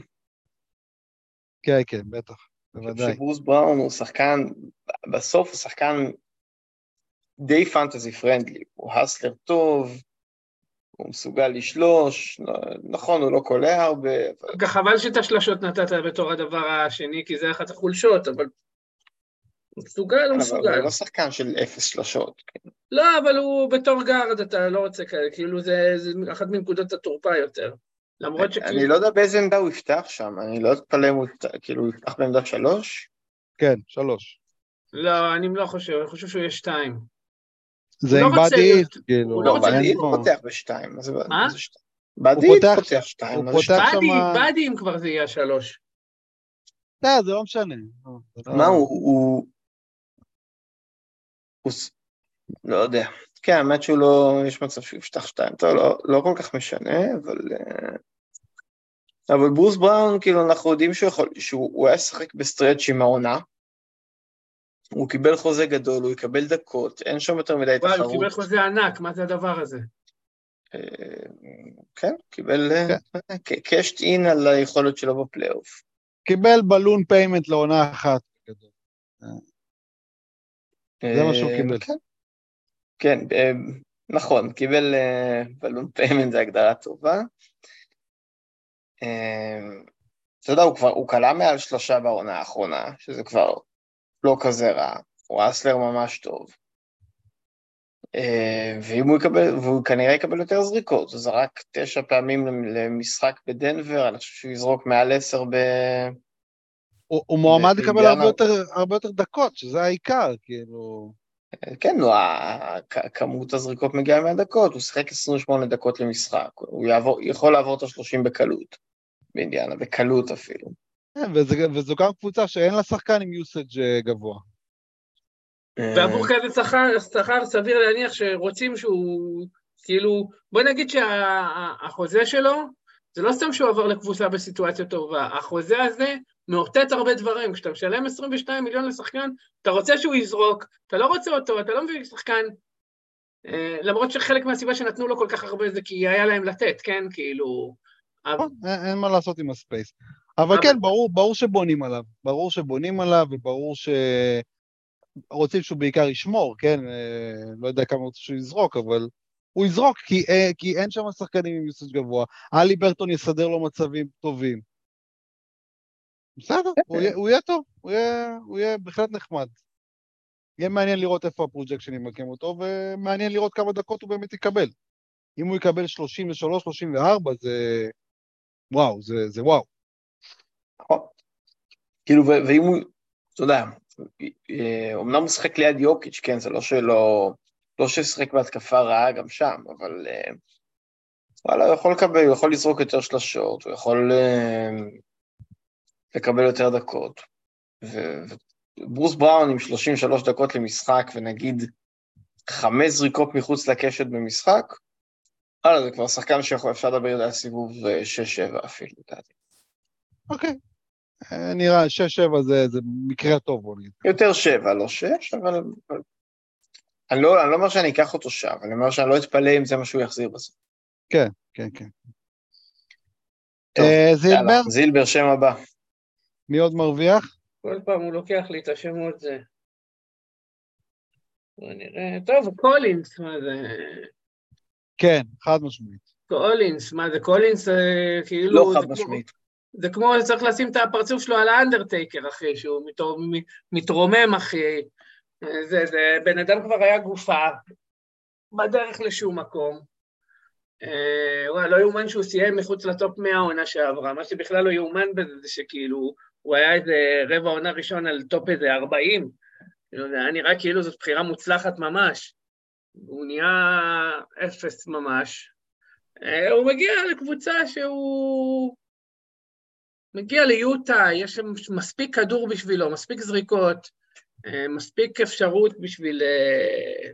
כן, כן, בטח, בוודאי. שברוס בראון הוא שחקן, בסוף הוא שחקן די פנטזי פרנדלי, הוא הסלר טוב, הוא מסוגל לשלוש, נכון, הוא לא קולע הרבה, אבל חבל שאת השלשות נתת בתור הדבר השני, כי זה אחת החולשות, אבל הוא מסוגל, הוא אבל מסוגל. הוא לא שחקן של אפס שלשות. כן. לא, אבל הוא בתור גארד, אתה לא רוצה כאלה, כאילו זה, זה אחת מנקודות התורפה יותר. למרות שכאילו... אני לא יודע באיזה עמדה הוא יפתח שם, אני לא אתפלא אם הוא יפתח- כאילו הוא יפתח בעמדה שלוש. כן, שלוש. לא, אני לא חושב, אני חושב שהוא יהיה שתיים. זה לא עם באדי להיות- כאילו. הוא לא רוצה בדיד פה- פותח בשתיים, מה זה מה? בדיד פותח- שתיים, הוא זה פותח- שתיים? באדי, באדי אם כבר זה יהיה השלוש. לא, זה לא משנה. לא, לא- מה הוא, הוא... הוא... ס- לא יודע. כן, האמת שהוא לא, יש מצב שהוא יפתח שתיים, טוב, לא, לא כל כך משנה, אבל... אה, אבל ברוס בראון, כאילו, אנחנו יודעים שהוא יכול, שהוא הוא היה ישחק ב-stretch עם העונה. הוא קיבל חוזה גדול, הוא יקבל דקות, אין שם יותר מדי וואי, הוא תחרות. קיבל חוזה ענק, מה זה הדבר הזה? אה, כן, קיבל קאש אין על היכולת שלו בפלייאוף. קיבל balloon payment לעונה אחת. זה מה שהוא אה, קיבל. כן, כן, אה, נכון, קיבל אה, balloon payment, זו הגדרה טובה. אה, אתה יודע, הוא כבר, הוא קלע מעל שלושה בעונה האחרונה, שזה כבר לא כזה רע, הוא hustler ממש טוב. אה, ואם הוא יקבל, והוא כנראה יקבל יותר זריקות, הוא זרק תשע פעמים למשחק בדנבר, אני חושב שהוא יזרוק מעל עשר ב... הוא הוא מועמד לקבל הרבה יותר- הרבה יותר דקות, שזה העיקר, כאילו. כן, כ- כמות הזריקות מגיעה מהדקות, הוא שיחק 28 דקות למשחק, הוא יעבור, יכול לעבור את ה-30 בקלות, באינדיאנה, בקלות אפילו. כן, וזה- וזו גם קבוצה שאין לה שחקן עם יוסאג' גבוה. ועבור כזה שכר, שכר סביר להניח שרוצים שהוא, כאילו, בוא נגיד שהחוזה שלו, זה לא סתם שהוא עבר לקבוצה בסיטואציה טובה, החוזה הזה מאותת הרבה דברים. כשאתה משלם 22 מיליון לשחקן, אתה רוצה שהוא יזרוק, אתה לא רוצה אותו, אתה לא מביא שחקן, אה, למרות שחלק מהסיבה שנתנו לו כל כך הרבה זה כי היה להם לתת, כן? כאילו... נכון, אין מה לעשות עם הספייס. אבל כן, ברור, ברור שבונים עליו. ברור שבונים עליו, וברור שרוצים שהוא בעיקר ישמור, כן? אה, לא יודע כמה רוצים שהוא יזרוק, אבל הוא יזרוק, כי, אה, כי אין שם שחקנים עם usage גבוה. הליברטון יסדר לו מצבים טובים. בסדר, הוא יהיה- הוא יהיה טוב, הוא יהיה- בהחלט נחמד. יהיה מעניין לראות איפה ה-projection ימקם אותו, ומעניין לראות כמה דקות הוא באמת יקבל. אם הוא יקבל 33, 34, זה... וואו, זה, זה וואו. נכון. כאילו, ואם הוא, אתה יודע, אומנם הוא שיחק ליד יוקיץ', כן, זה לא שלא, לא ששיחק בהתקפה רעה גם שם, אבל אה, וואלה, הוא יכול לקבל, הוא יכול לזרוק יותר שלשות, הוא יכול אה, לקבל יותר דקות. ו- וברוס בראון עם 33 דקות למשחק, ונגיד חמש זריקות מחוץ לקשת במשחק, וואלה, זה כבר שחקן שאפשר לדבר על סיבוב 6-7 אפילו, לדעתי. אוקיי. אה, נראה, 6-7 זה, זה מקרה טוב, בוא נגיד. יותר שבע, לא שש, אבל... אבל- אני לא, אני לא אומר שאני אקח אותו שם, אני אומר שאני לא אתפלא אם זה מה שהוא יחזיר בסוף. כן, כן. טוב, אה, זילבר, זילבר, שם הבא. מי עוד מרוויח? כל פעם הוא לוקח לי את השמות זה. בוא נראה, טוב, קולינס, מה זה? כן, חד משמעית. קולינס, מה זה קולינס, אה, כאילו... לא חד כמו- משמעית. זה כמו צריך לשים את הפרצוף שלו על האנדרטייקר, אחי, שהוא מתרומם, אחי. זה, זה, בן אדם כבר היה גופה, בדרך לשום מקום. אה, וואי, לא יאומן שהוא סיים מחוץ לטופ 100 העונה שעברה. מה שבכלל לא יאומן בזה זה שכאילו, הוא היה איזה רבע עונה ראשון על טופ איזה 40. כאילו, זה היה נראה כאילו זאת בחירה מוצלחת ממש. הוא נהיה אפס ממש. אה, הוא מגיע לקבוצה שהוא... מגיע ליוטה, יש שם מספיק כדור בשבילו, מספיק זריקות, אה, מספיק אפשרות בשביל אה,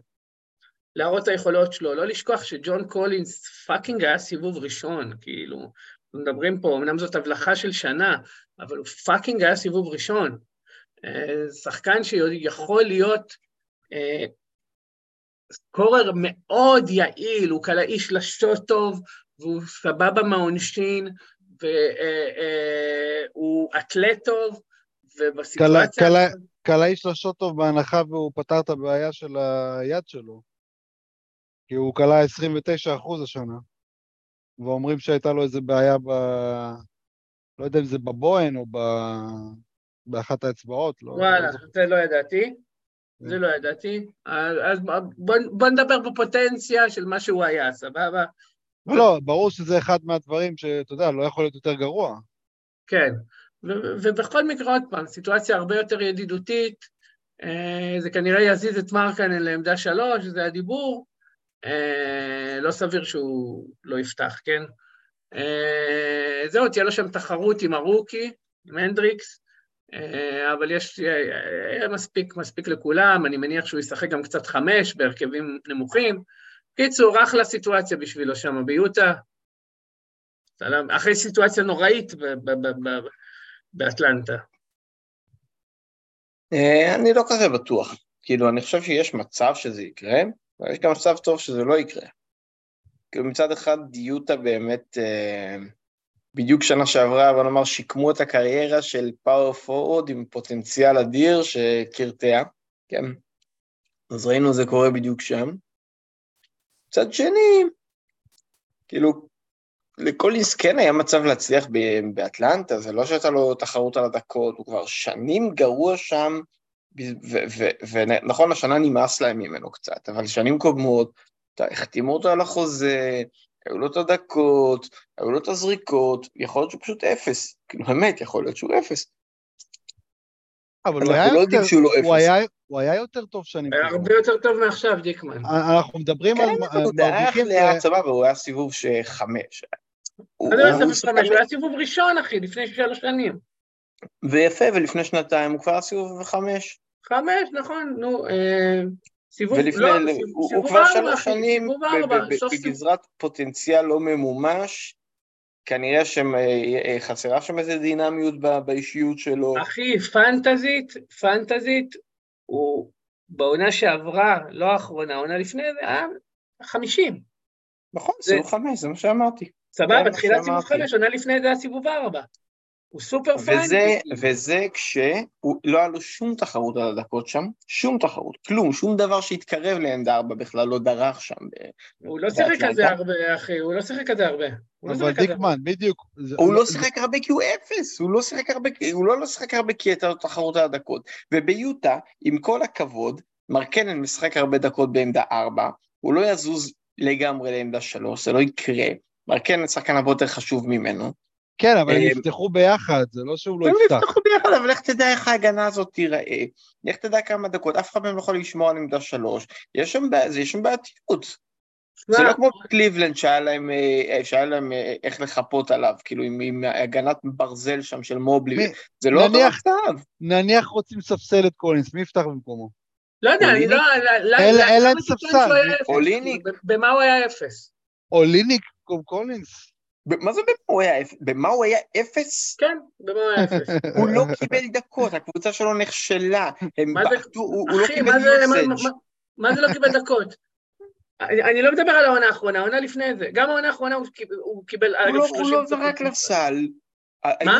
להראות את היכולות שלו. לא לשכוח שג'ון קולינס fucking היה סיבוב ראשון, כאילו, מדברים פה, אמנם זאת הבלחה של שנה, אבל הוא fucking היה סיבוב ראשון. אה, שחקן שיכול להיות אה, סקורר מאוד יעיל, הוא קלעי שלשות טוב, והוא סבבה מהעונשין, והוא אתלט טוב, ובסיטואציה... קלע- קלעי שלשות טוב בהנחה והוא פתר את הבעיה של היד שלו. כי הוא קלע 29 אחוז השנה. ואומרים שהייתה לו איזה בעיה ב... לא יודע אם זה בבוהן או ב... באחת האצבעות, לא... וואלה, לא. זה לא ידעתי. זה לא ידעתי. אז אז בוא, בוא נדבר בפוטנציה של מה שהוא היה, סבבה? לא, לא, ברור שזה אחד מהדברים שאתה יודע, לא יכול להיות יותר גרוע. כן. ו- ובכל מקרה, עוד פעם, סיטואציה הרבה יותר ידידותית, אה, זה כנראה יזיז את מרקנן לעמדה שלוש, זה הדיבור. אה, לא סביר שהוא לא יפתח, כן? אה, זהו, תהיה לו שם תחרות עם הרוקי, עם הנדריקס, אה, אבל יש אה, מספיק, מספיק לכולם, אני מניח שהוא ישחק גם קצת חמש בהרכבים נמוכים. קיצור, אחלה סיטואציה בשבילו שם ביוטה. אחרי סיטואציה נוראית באטלנטה. אני לא כזה בטוח. כאילו, אני חושב שיש מצב שזה יקרה, אבל יש גם מצב טוב שזה לא יקרה. כאילו, מצד אחד, יוטה באמת, אה, בדיוק שנה שעברה, בוא נאמר, שיקמו את הקריירה של פאוור פורוד עם פוטנציאל אדיר שקרטע, כן? אז ראינו זה קורה בדיוק שם. מצד שני, כאילו, לקולינס כן היה מצב להצליח באטלנטה, זה לא שהייתה לו תחרות על הדקות, הוא כבר שנים גרוע שם, ונכון, השנה נמאס להם ממנו קצת, אבל שנים קודמות, החתימו אותו על החוזה, היו לו את הדקות, היו לו את הזריקות, יכול להיות שהוא פשוט אפס, כאילו באמת, יכול להיות שהוא אפס. אבל הוא היה לא יותר- שהוא לא הוא. היה- הוא היה יותר טוב שנים היה. הרבה יותר טוב מעכשיו, דיקמן. אנחנו מדברים על כן, הוא היה סיבוב חמש. הוא- מה זה היה הוא סיבוב שחקן- חמש? הוא היה סיבוב ראשון, אחי, לפני שלוש שנים. ויפה, ולפני שנתיים הוא כבר היה סיבוב חמש. חמש, נכון, נו, אה, סיבוב, ולפני, לא, הוא- סיבוב- הוא סיבוב כבר ארבע, שלוש שנים. בגזרת פוטנציאל לא ממומש, כנראה שחסרה שם איזה דינמיות באישיות שלו. אחי, פנטזית, פנטזית, הוא בעונה שעברה, לא האחרונה, העונה לפני זה, היה חמישים. נכון, סיבוב חמש, זה מה שאמרתי. סבבה, תחילת סיבוב. חמש, עונה לפני זה היה סיבוב ארבע. הוא סופר וזה, פיינטי. וזה כשהוא לא היה לו שום תחרות על הדקות שם, שום תחרות, כלום, שום דבר שהתקרב לעמדה ארבע בכלל לא דרך שם. הוא לא שיחק באטלנטה. כזה הרבה, אחי, הוא לא שיחק כזה הרבה. הוא לא אבל הרבה. דיקמן, בדיוק. זה- הוא לא זה- שיחק הרבה כי הוא אפס, הוא לא שיחק הרבה, הוא לא לא שיחק הרבה כי הייתה לו תחרות על הדקות. וביוטה, עם כל הכבוד, מרקנן משחק הרבה דקות בעמדה ארבע, הוא לא יזוז לגמרי לעמדה שלוש, זה לא יקרה. מרקנן שחקן הרבה יותר חשוב ממנו. כן, אבל הם אה, יפתחו ביחד, זה לא שהוא לא הם יפתח. יפתחו ביחד, אבל לך תדע איך ההגנה הזאת תיראה. לך תדע כמה דקות, אף אחד מהם לא יכול לשמור על עמדה שלוש. יש שם בעייתיות. זה שמע, לא כמו קליבלנד שהיה להם, אה, שהיה להם אה, איך לחפות עליו, כאילו עם, עם הגנת ברזל שם של מובלי, זה לא אותו נניח- מצב. נניח רוצים לספסל את קולינס, מי יפתח במקומו? לא יודע, אני לא... לא- אין- לא- להם קיצון ספסל. אוליניק. במה הוא היה אפס? או ליניק קום קולינס? מה זה במה הוא היה אפס? במה הוא היה אפס? כן, במה הוא היה אפס. הוא לא קיבל דקות, הקבוצה שלו נכשלה, הם בעטו, הוא לא קיבל זה, מה- זה לא קיבל דקות? אני לא מדבר על העונה האחרונה, העונה לפני זה. גם העונה האחרונה הוא קיבל- הוא לא- 30 הוא לא. זרק לסל. מה?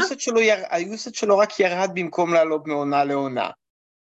ה-usage שלו רק ירד במקום לעלות מעונה לעונה.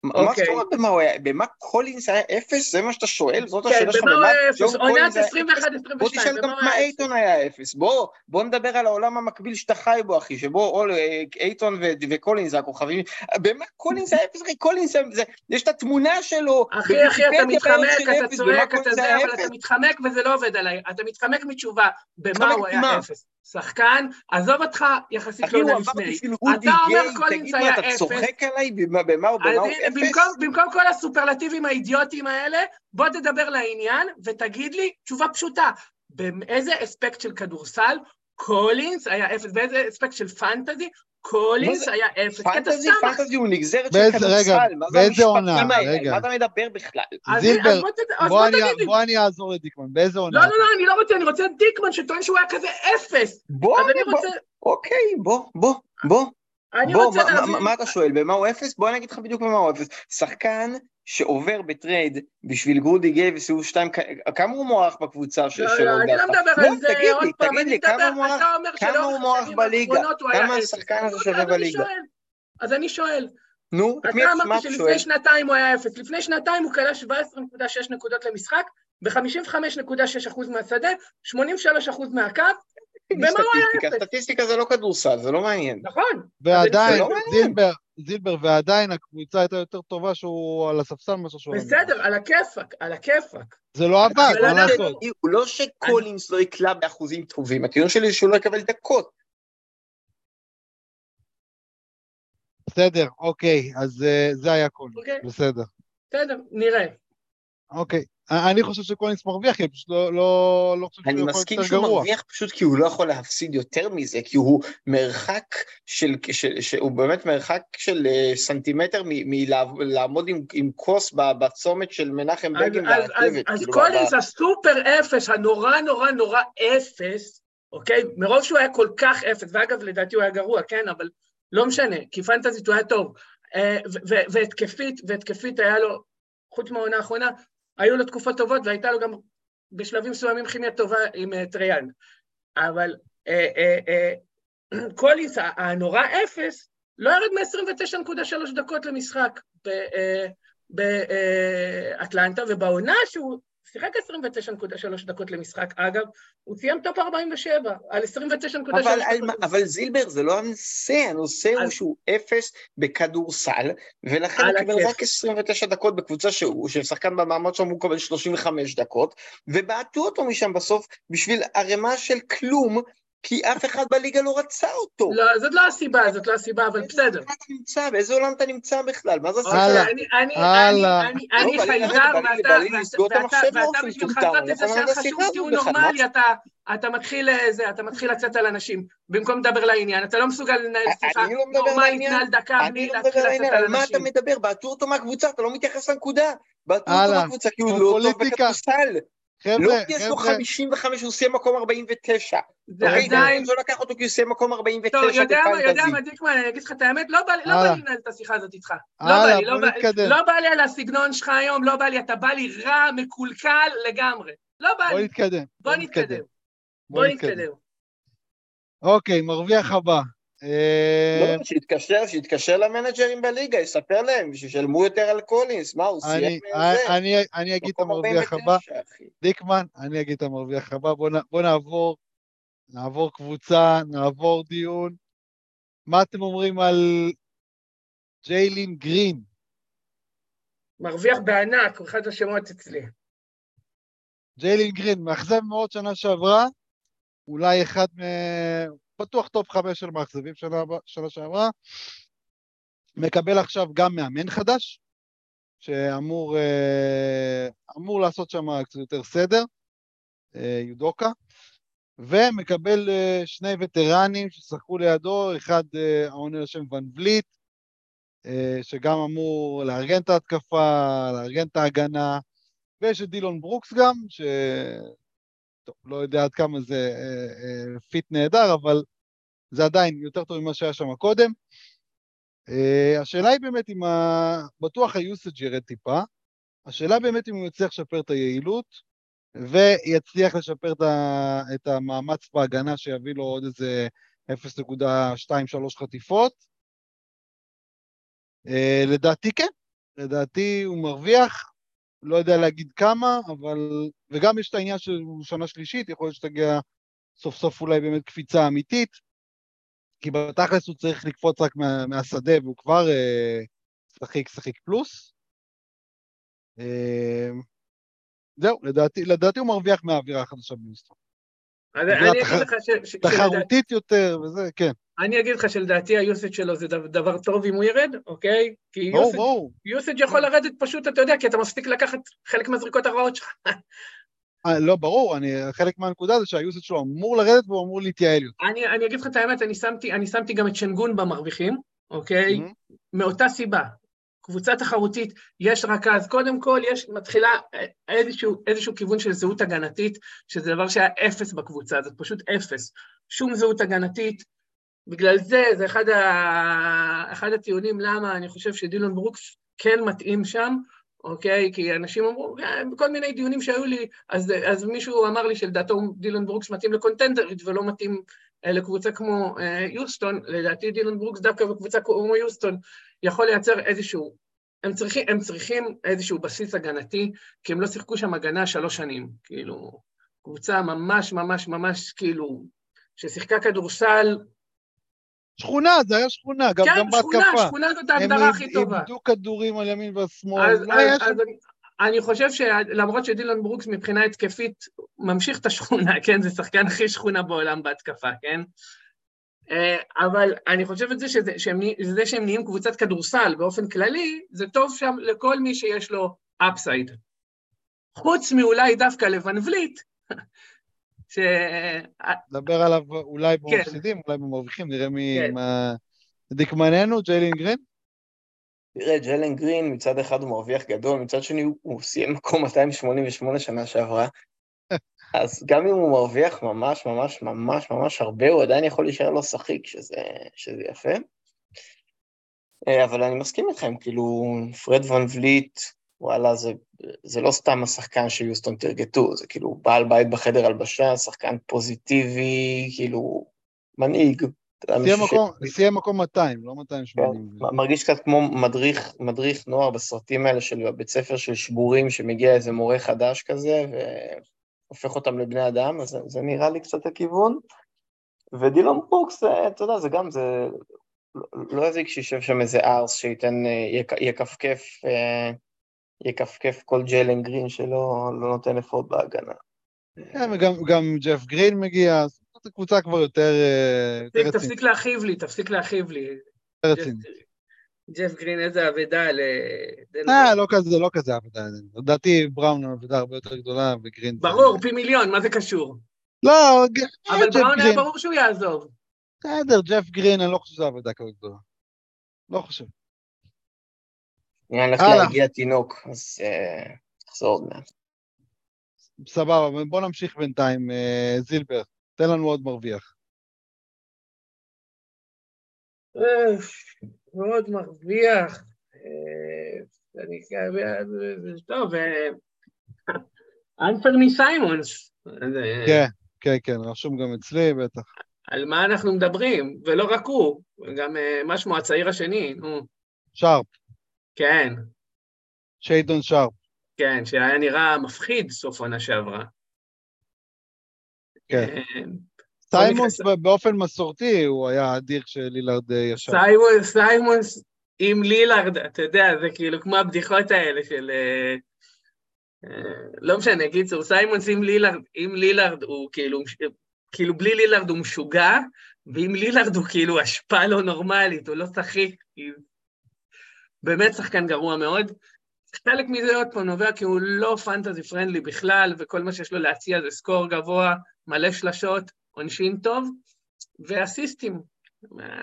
מה מה אוקיי. זאת אומרת במה הוא היה? במה קולינס היה אפס? זה מה שאתה שואל? זאת כן, השאלה שלך? במה הוא היה אפס? עונת קולינס היה אפס? 21-22, בוא תשאל גם מה? אייטון היה אפס. בוא, בוא נדבר על העולם המקביל שאתה חי בו, אחי, שבו אה, אייטון וקולינס זה הכוכבים. במה קולינס היה אפס? אחי, קולינס זה- יש את התמונה שלו. אחי, אחי, אתה מתחמק, אתה צועק, אתה זה, אבל? אתה מתחמק וזה לא עובד עליי. אתה מתחמק מתשובה, במה הוא היה? אפס. שחקן, עזוב אותך יחסית עבר לפני. אתה אומר קולינס תגיד מה, היה אתה אפס. צוחק עליי? במה במה הוא אפס? במקום, במקום כל הסופרלטיבים האידיוטיים האלה, בוא תדבר לעניין ותגיד לי תשובה פשוטה. באיזה אספקט של כדורסל קולינס היה אפס? באיזה אספקט של fantasy קולינס מה זה? היה אפס? fantasy. fantasy הוא נגזרת של כדורסל, רגע, מה זה באיזה המשפטים עונה? האלה? רגע. מה אתה מדבר בכלל? אז- זילבר, בוא אני- אעזור לדיקמן, באיזה עונה? לא, לא, לא, אני לא רוצה, אני רוצה דיקמן שטוען שהוא היה כזה אפס. בוא, אוקיי, בוא, בוא, בוא, אני בוא, רוצה מה- מה- להבין... מה אתה שואל, במה הוא אפס? בוא אני אגיד לך בדיוק במה הוא אפס. שחקן שעובר ב trade בשביל רודי גיי וסיבוב שתיים, כמה הוא מוערך בקבוצה ש- לא, שלו לא, אני לא? מדבר לא, על זה, תגיד לי, עוד פעם, תגיד אני לי, כמה מדבר, הוא מוערך? אתה אומר כמה שלאורך השנים בליגה? האחרונות הוא היה כמה. השחקן הזה שווה בליגה? אז אני שואל, נו, את מי אתה אמרת? שלפני שנתיים הוא היה אפס, לפני שנתיים הוא כלה 17.6 נקודות למשחק, ב-55.6% מהשדה, 83% מהקו, במה הוא היה סטטיסטיקה, אפס? סטטיסטיקה זה לא כדורסל, זה לא מעניין. נכון. ועדיין, זה לא. זילבר, זילבר, ועדיין הקבוצה הייתה יותר טובה שהוא על הספסל מאשר שהוא. בסדר, על הכיפאק, על הכיפאק. זה לא עבד, מה לעשות? הוא לא שקולינס לא יקלע באחוזים טובים, הטיעון שלי זה שהוא לא יקבל דקות. בסדר, אוקיי, אז אה, זה היה קולינס, אוקיי. בסדר. בסדר, נראה. אוקיי, אני חושב שקולינס מרוויח, כי אני פשוט לא- לא לא חושב אני שהוא יכול מסכים יותר שהוא גרוע. מרוויח פשוט כי הוא לא יכול להפסיד יותר מזה, כי הוא מרחק של, של, של הוא באמת מרחק של אה, סנטימטר מלעמוד עם, עם כוס בצומת של מנחם אז- בגין אז- אז- והרכבת. אז כאילו, קולינס ב- הסופר אפס, הנורא נורא נורא אפס, אוקיי? מרוב שהוא היה כל כך אפס, ואגב, לדעתי הוא היה גרוע, כן? אבל לא משנה, כי פנטזית הוא היה טוב. אה, והתקפית, והתקפית היה לו, חוץ מהעונה האחרונה, היו לו תקופות טובות, והייתה לו גם בשלבים מסוימים כימיה טובה עם אה, טריי יאנג. אבל אה, אה, אה, הנורא אפס, לא ירד מ-29.3 דקות למשחק באטלנטה, ובעונה שהוא שיחק 29.3 דקות למשחק, אגב, הוא סיים top 47, על 29.3 אבל, על, דקות. אבל זילבר זה לא הנושא, הנושא הוא על- שהוא אפס בכדורסל, ולכן הוא קיבל. רק 29 דקות בקבוצה שהוא, ששחקן במעמד שם הוא מקבל 35 דקות, ובעטו אותו משם בסוף בשביל ערימה של כלום, כי אף אחד בליגה לא רצה אותו. לא, זאת לא הסיבה, זאת לא הסיבה, אבל בסדר. עולם אתה נמצא? באיזה עולם אתה נמצא בכלל? מה זה אוקיי? הלאה. אני- אני- הלאה. אני- אני- אני לא, חייזר, ואתה- ואתה- לסגור את זה שאין לך שום נורמלי? אתה- מתחיל אה, זה, אתה מתחיל לצאת על אנשים. במקום לדבר לעניין, אתה לא מסוגל לנהל שיחה אני לא מדבר נורמלית. מעל דקה אני בלי לא להתחיל מדבר לצאת על על מה אתה אנשים. מדבר? בעטו אותו מהקבוצה, אתה לא מתייחס לנקודה. בעטו אותו. מהקבוצה כי הוא כמו לא טוב. בכדורסל. לא חבר'ה, כי יש לו חבר'ה, 55, הוא סיים מקום 49. זה אוקיי, עדיין... לא לקח אותו כי הוא סיים מקום 49 טוב, יודע מה, יודע. מה, דיקמן, אני אגיד לך את האמת, לא בא לי לא. לי לנהל את השיחה הזאת איתך. לא בא הלאה, לי, לא בוא נתקדם. לא בא לי על הסגנון שלך היום, לא בא לי, אתה בא לי רע, מקולקל לגמרי. לא בא בוא לי, נתקדם. בוא נתקדם. בוא בוא נתקדם. אוקיי, מרוויח הבא. אה, לא, שיתקשר, שיתקשר למנג'רים בליגה, יספר להם, שישלמו יותר על קולינס, מה הוא אני- סיים? אני אני אגיד את המרוויח 49, הבא. דיקמן, אני אגיד את המרוויח הבא. בוא נעבור, נעבור קבוצה, נעבור דיון. מה אתם אומרים על ג'יילין גרין? מרוויח בענק, הוא אחד השמות אצלי. ג'יילין גרין, מאכזב מאוד שנה שעברה, אולי אחד מ... בטוח top חמש של מאכזבים שנה, שנה שעברה. מקבל עכשיו גם מאמן חדש, שאמור אה, אמור לעשות שם קצת יותר סדר, אה, יודוקה, ומקבל אה, שני וטרנים שישחקו לידו, אחד עונה לשם ון וליט, שגם אמור לארגן את ההתקפה, לארגן את ההגנה, ויש את דילון ברוקס גם, טוב, לא יודע עד כמה זה אה, אה, fit נהדר, אבל זה עדיין יותר טוב ממה שהיה שם קודם. אה, השאלה היא באמת אם ה... בטוח ה-usage ירד טיפה, השאלה באמת אם הוא יצליח לשפר את היעילות, ויצליח לשפר את המאמץ בהגנה שיביא לו עוד איזה 0.2-3 חטיפות. Uh, לדעתי כן, לדעתי הוא מרוויח, לא יודע להגיד כמה, אבל... וגם יש את העניין שהוא שנה שלישית, יכול להיות שתגיע סוף סוף אולי באמת קפיצה אמיתית, כי בתכלס הוא צריך לקפוץ רק מה, מהשדה והוא כבר uh, שחיק שחיק פלוס. Uh, זהו, לדעתי, לדעתי הוא מרוויח מהאווירה החדשה במיסטרום. אני אגיד לך ש... תחרותית יותר וזה, כן. אני אגיד לך שלדעתי היוסד שלו זה דבר טוב אם הוא ירד, אוקיי? כי יוסד יכול לרדת פשוט, אתה יודע, כי אתה מפסיק לקחת חלק מהזריקות הרעות שלך. אה, לא, ברור, אני, חלק מהנקודה זה שהיוסד שלו אמור לרדת והוא אמור להתייעל יותר. אני, אני אגיד לך את האמת, אני שמתי, אני שמתי גם את שנגון במרוויחים, אוקיי? Mm-hmm. מאותה סיבה. קבוצה תחרותית, יש רכז, קודם כל יש, מתחילה איזשהו, איזשהו כיוון של זהות הגנתית, שזה דבר שהיה אפס בקבוצה, זה פשוט אפס. שום זהות הגנתית. בגלל זה, זה אחד, ה, אחד הטיעונים למה אני חושב שדילון ברוקס כן מתאים שם, אוקיי? כי אנשים אמרו, אה, בכל מיני דיונים שהיו לי, אז, אז מישהו אמר לי שלדעתו דילון ברוקס מתאים לקונטנדרית ולא מתאים אה, לקבוצה כמו אה, יוסטון, לדעתי דילון ברוקס דווקא בקבוצה כמו יוסטון יכול לייצר איזשהו, הם צריכים, הם צריכים איזשהו בסיס הגנתי, כי הם לא שיחקו שם הגנה שלוש שנים, כאילו, קבוצה ממש ממש ממש כאילו, ששיחקה כדורסל שכונה, זה היה שכונה, גם, כן, גם בהתקפה. כן, שכונה, שכונה זאת ההגדרה הכי טובה. הם איבדו כדורים על ימין והשמאל. אז, אז, אז, אז אני, אני חושב שלמרות שדילון ברוקס מבחינה התקפית ממשיך את השכונה, כן? זה שחקן הכי שכונה בעולם בהתקפה, כן? אה, אבל אני חושב את זה שזה, שהם, זה שהם נהיים קבוצת כדורסל באופן כללי, זה טוב שם לכל מי שיש לו אפסייד. חוץ מאולי דווקא לבן וליט, ש... נדבר עליו אולי כן. במפסידים, כן. אולי במרוויחים, נראה מי... כן. מה... דקמננו, ג'יילין גרין? תראה, ג'יילין גרין מצד אחד הוא מרוויח גדול, מצד שני הוא סיים מקום 288 שנה שעברה, אז גם אם הוא מרוויח ממש ממש ממש ממש הרבה, הוא עדיין יכול להישאר לו שחיק, שזה, שזה יפה. אה, אבל אני מסכים איתכם, כאילו, פרד ון וליט, וואלה, זה, זה לא סתם השחקן שיוסטון תרגטו, זה כאילו בעל בית בחדר הלבשה, שחקן פוזיטיבי, כאילו, מנהיג. סיים מקום 200, לא 280. כן, מרגיש קצת כמו מדריך, מדריך נוער בסרטים האלה של בית ספר של שבורים, שמגיע איזה מורה חדש כזה, והופך אותם לבני אדם, אז זה, זה נראה לי קצת הכיוון. ודילון ברוקס, אתה יודע, זה גם, זה לא יזיק שישב שם איזה ערס שייתן, אה, יכפכף אה, יכפכף כל ג'יילין גרין שלא לא נותן effort בהגנה. כן, וגם ג'ף גרין מגיע, זאת קבוצה כבר יותר רצינית. תפסיק להכאיב לי, תפסיק להכאיב לי. ג'ף גרין, איזה אבדה ל... אה, לא כזה, לא כזה אבדה. לדעתי בראון אבדה הרבה יותר גדולה, וגרין... ברור, פי מיליון, מה זה קשור? לא, אבל בראון היה ברור שהוא יעזוב. בסדר, ג'ף גרין, אני לא חושב שזו אבדה כזאת גדולה. לא חושב. אני הולך להגיע תינוק, אז תחזור עוד מעט. סבבה, בוא נמשיך בינתיים. אה, זילבר, תן לנו עוד מרוויח. מאוד מרוויח. אני טוב, אנפרני סיימונס. כן, כן, כן, רשום גם אצלי, בטח. על מה אנחנו מדברים, ולא רק הוא, גם אה, מה שמו הצעיר השני, נו. שרפ. כן. שיידון שרפ. כן, שהיה נראה מפחיד סוף עונה שעברה. כן. אה, סיימונס באופן מסורתי הוא היה אדיר כשלילארד אה, ישב. סיימונס עם לילארד, אתה יודע, זה כאילו כמו הבדיחות האלה של... אה, לא משנה, קיצור, סיימונס עם לילארד, עם לילארד הוא כאילו, כאילו בלי לילארד הוא משוגע, ועם לילארד הוא כאילו השפעה לא נורמלית, הוא לא שחיק, באמת שחקן גרוע מאוד. חלק מזה עוד פעם נובע כי הוא לא fantasy friendly בכלל, וכל מה שיש לו להציע זה score גבוה, מלא שלשות, עונשין טוב, ואסיסטים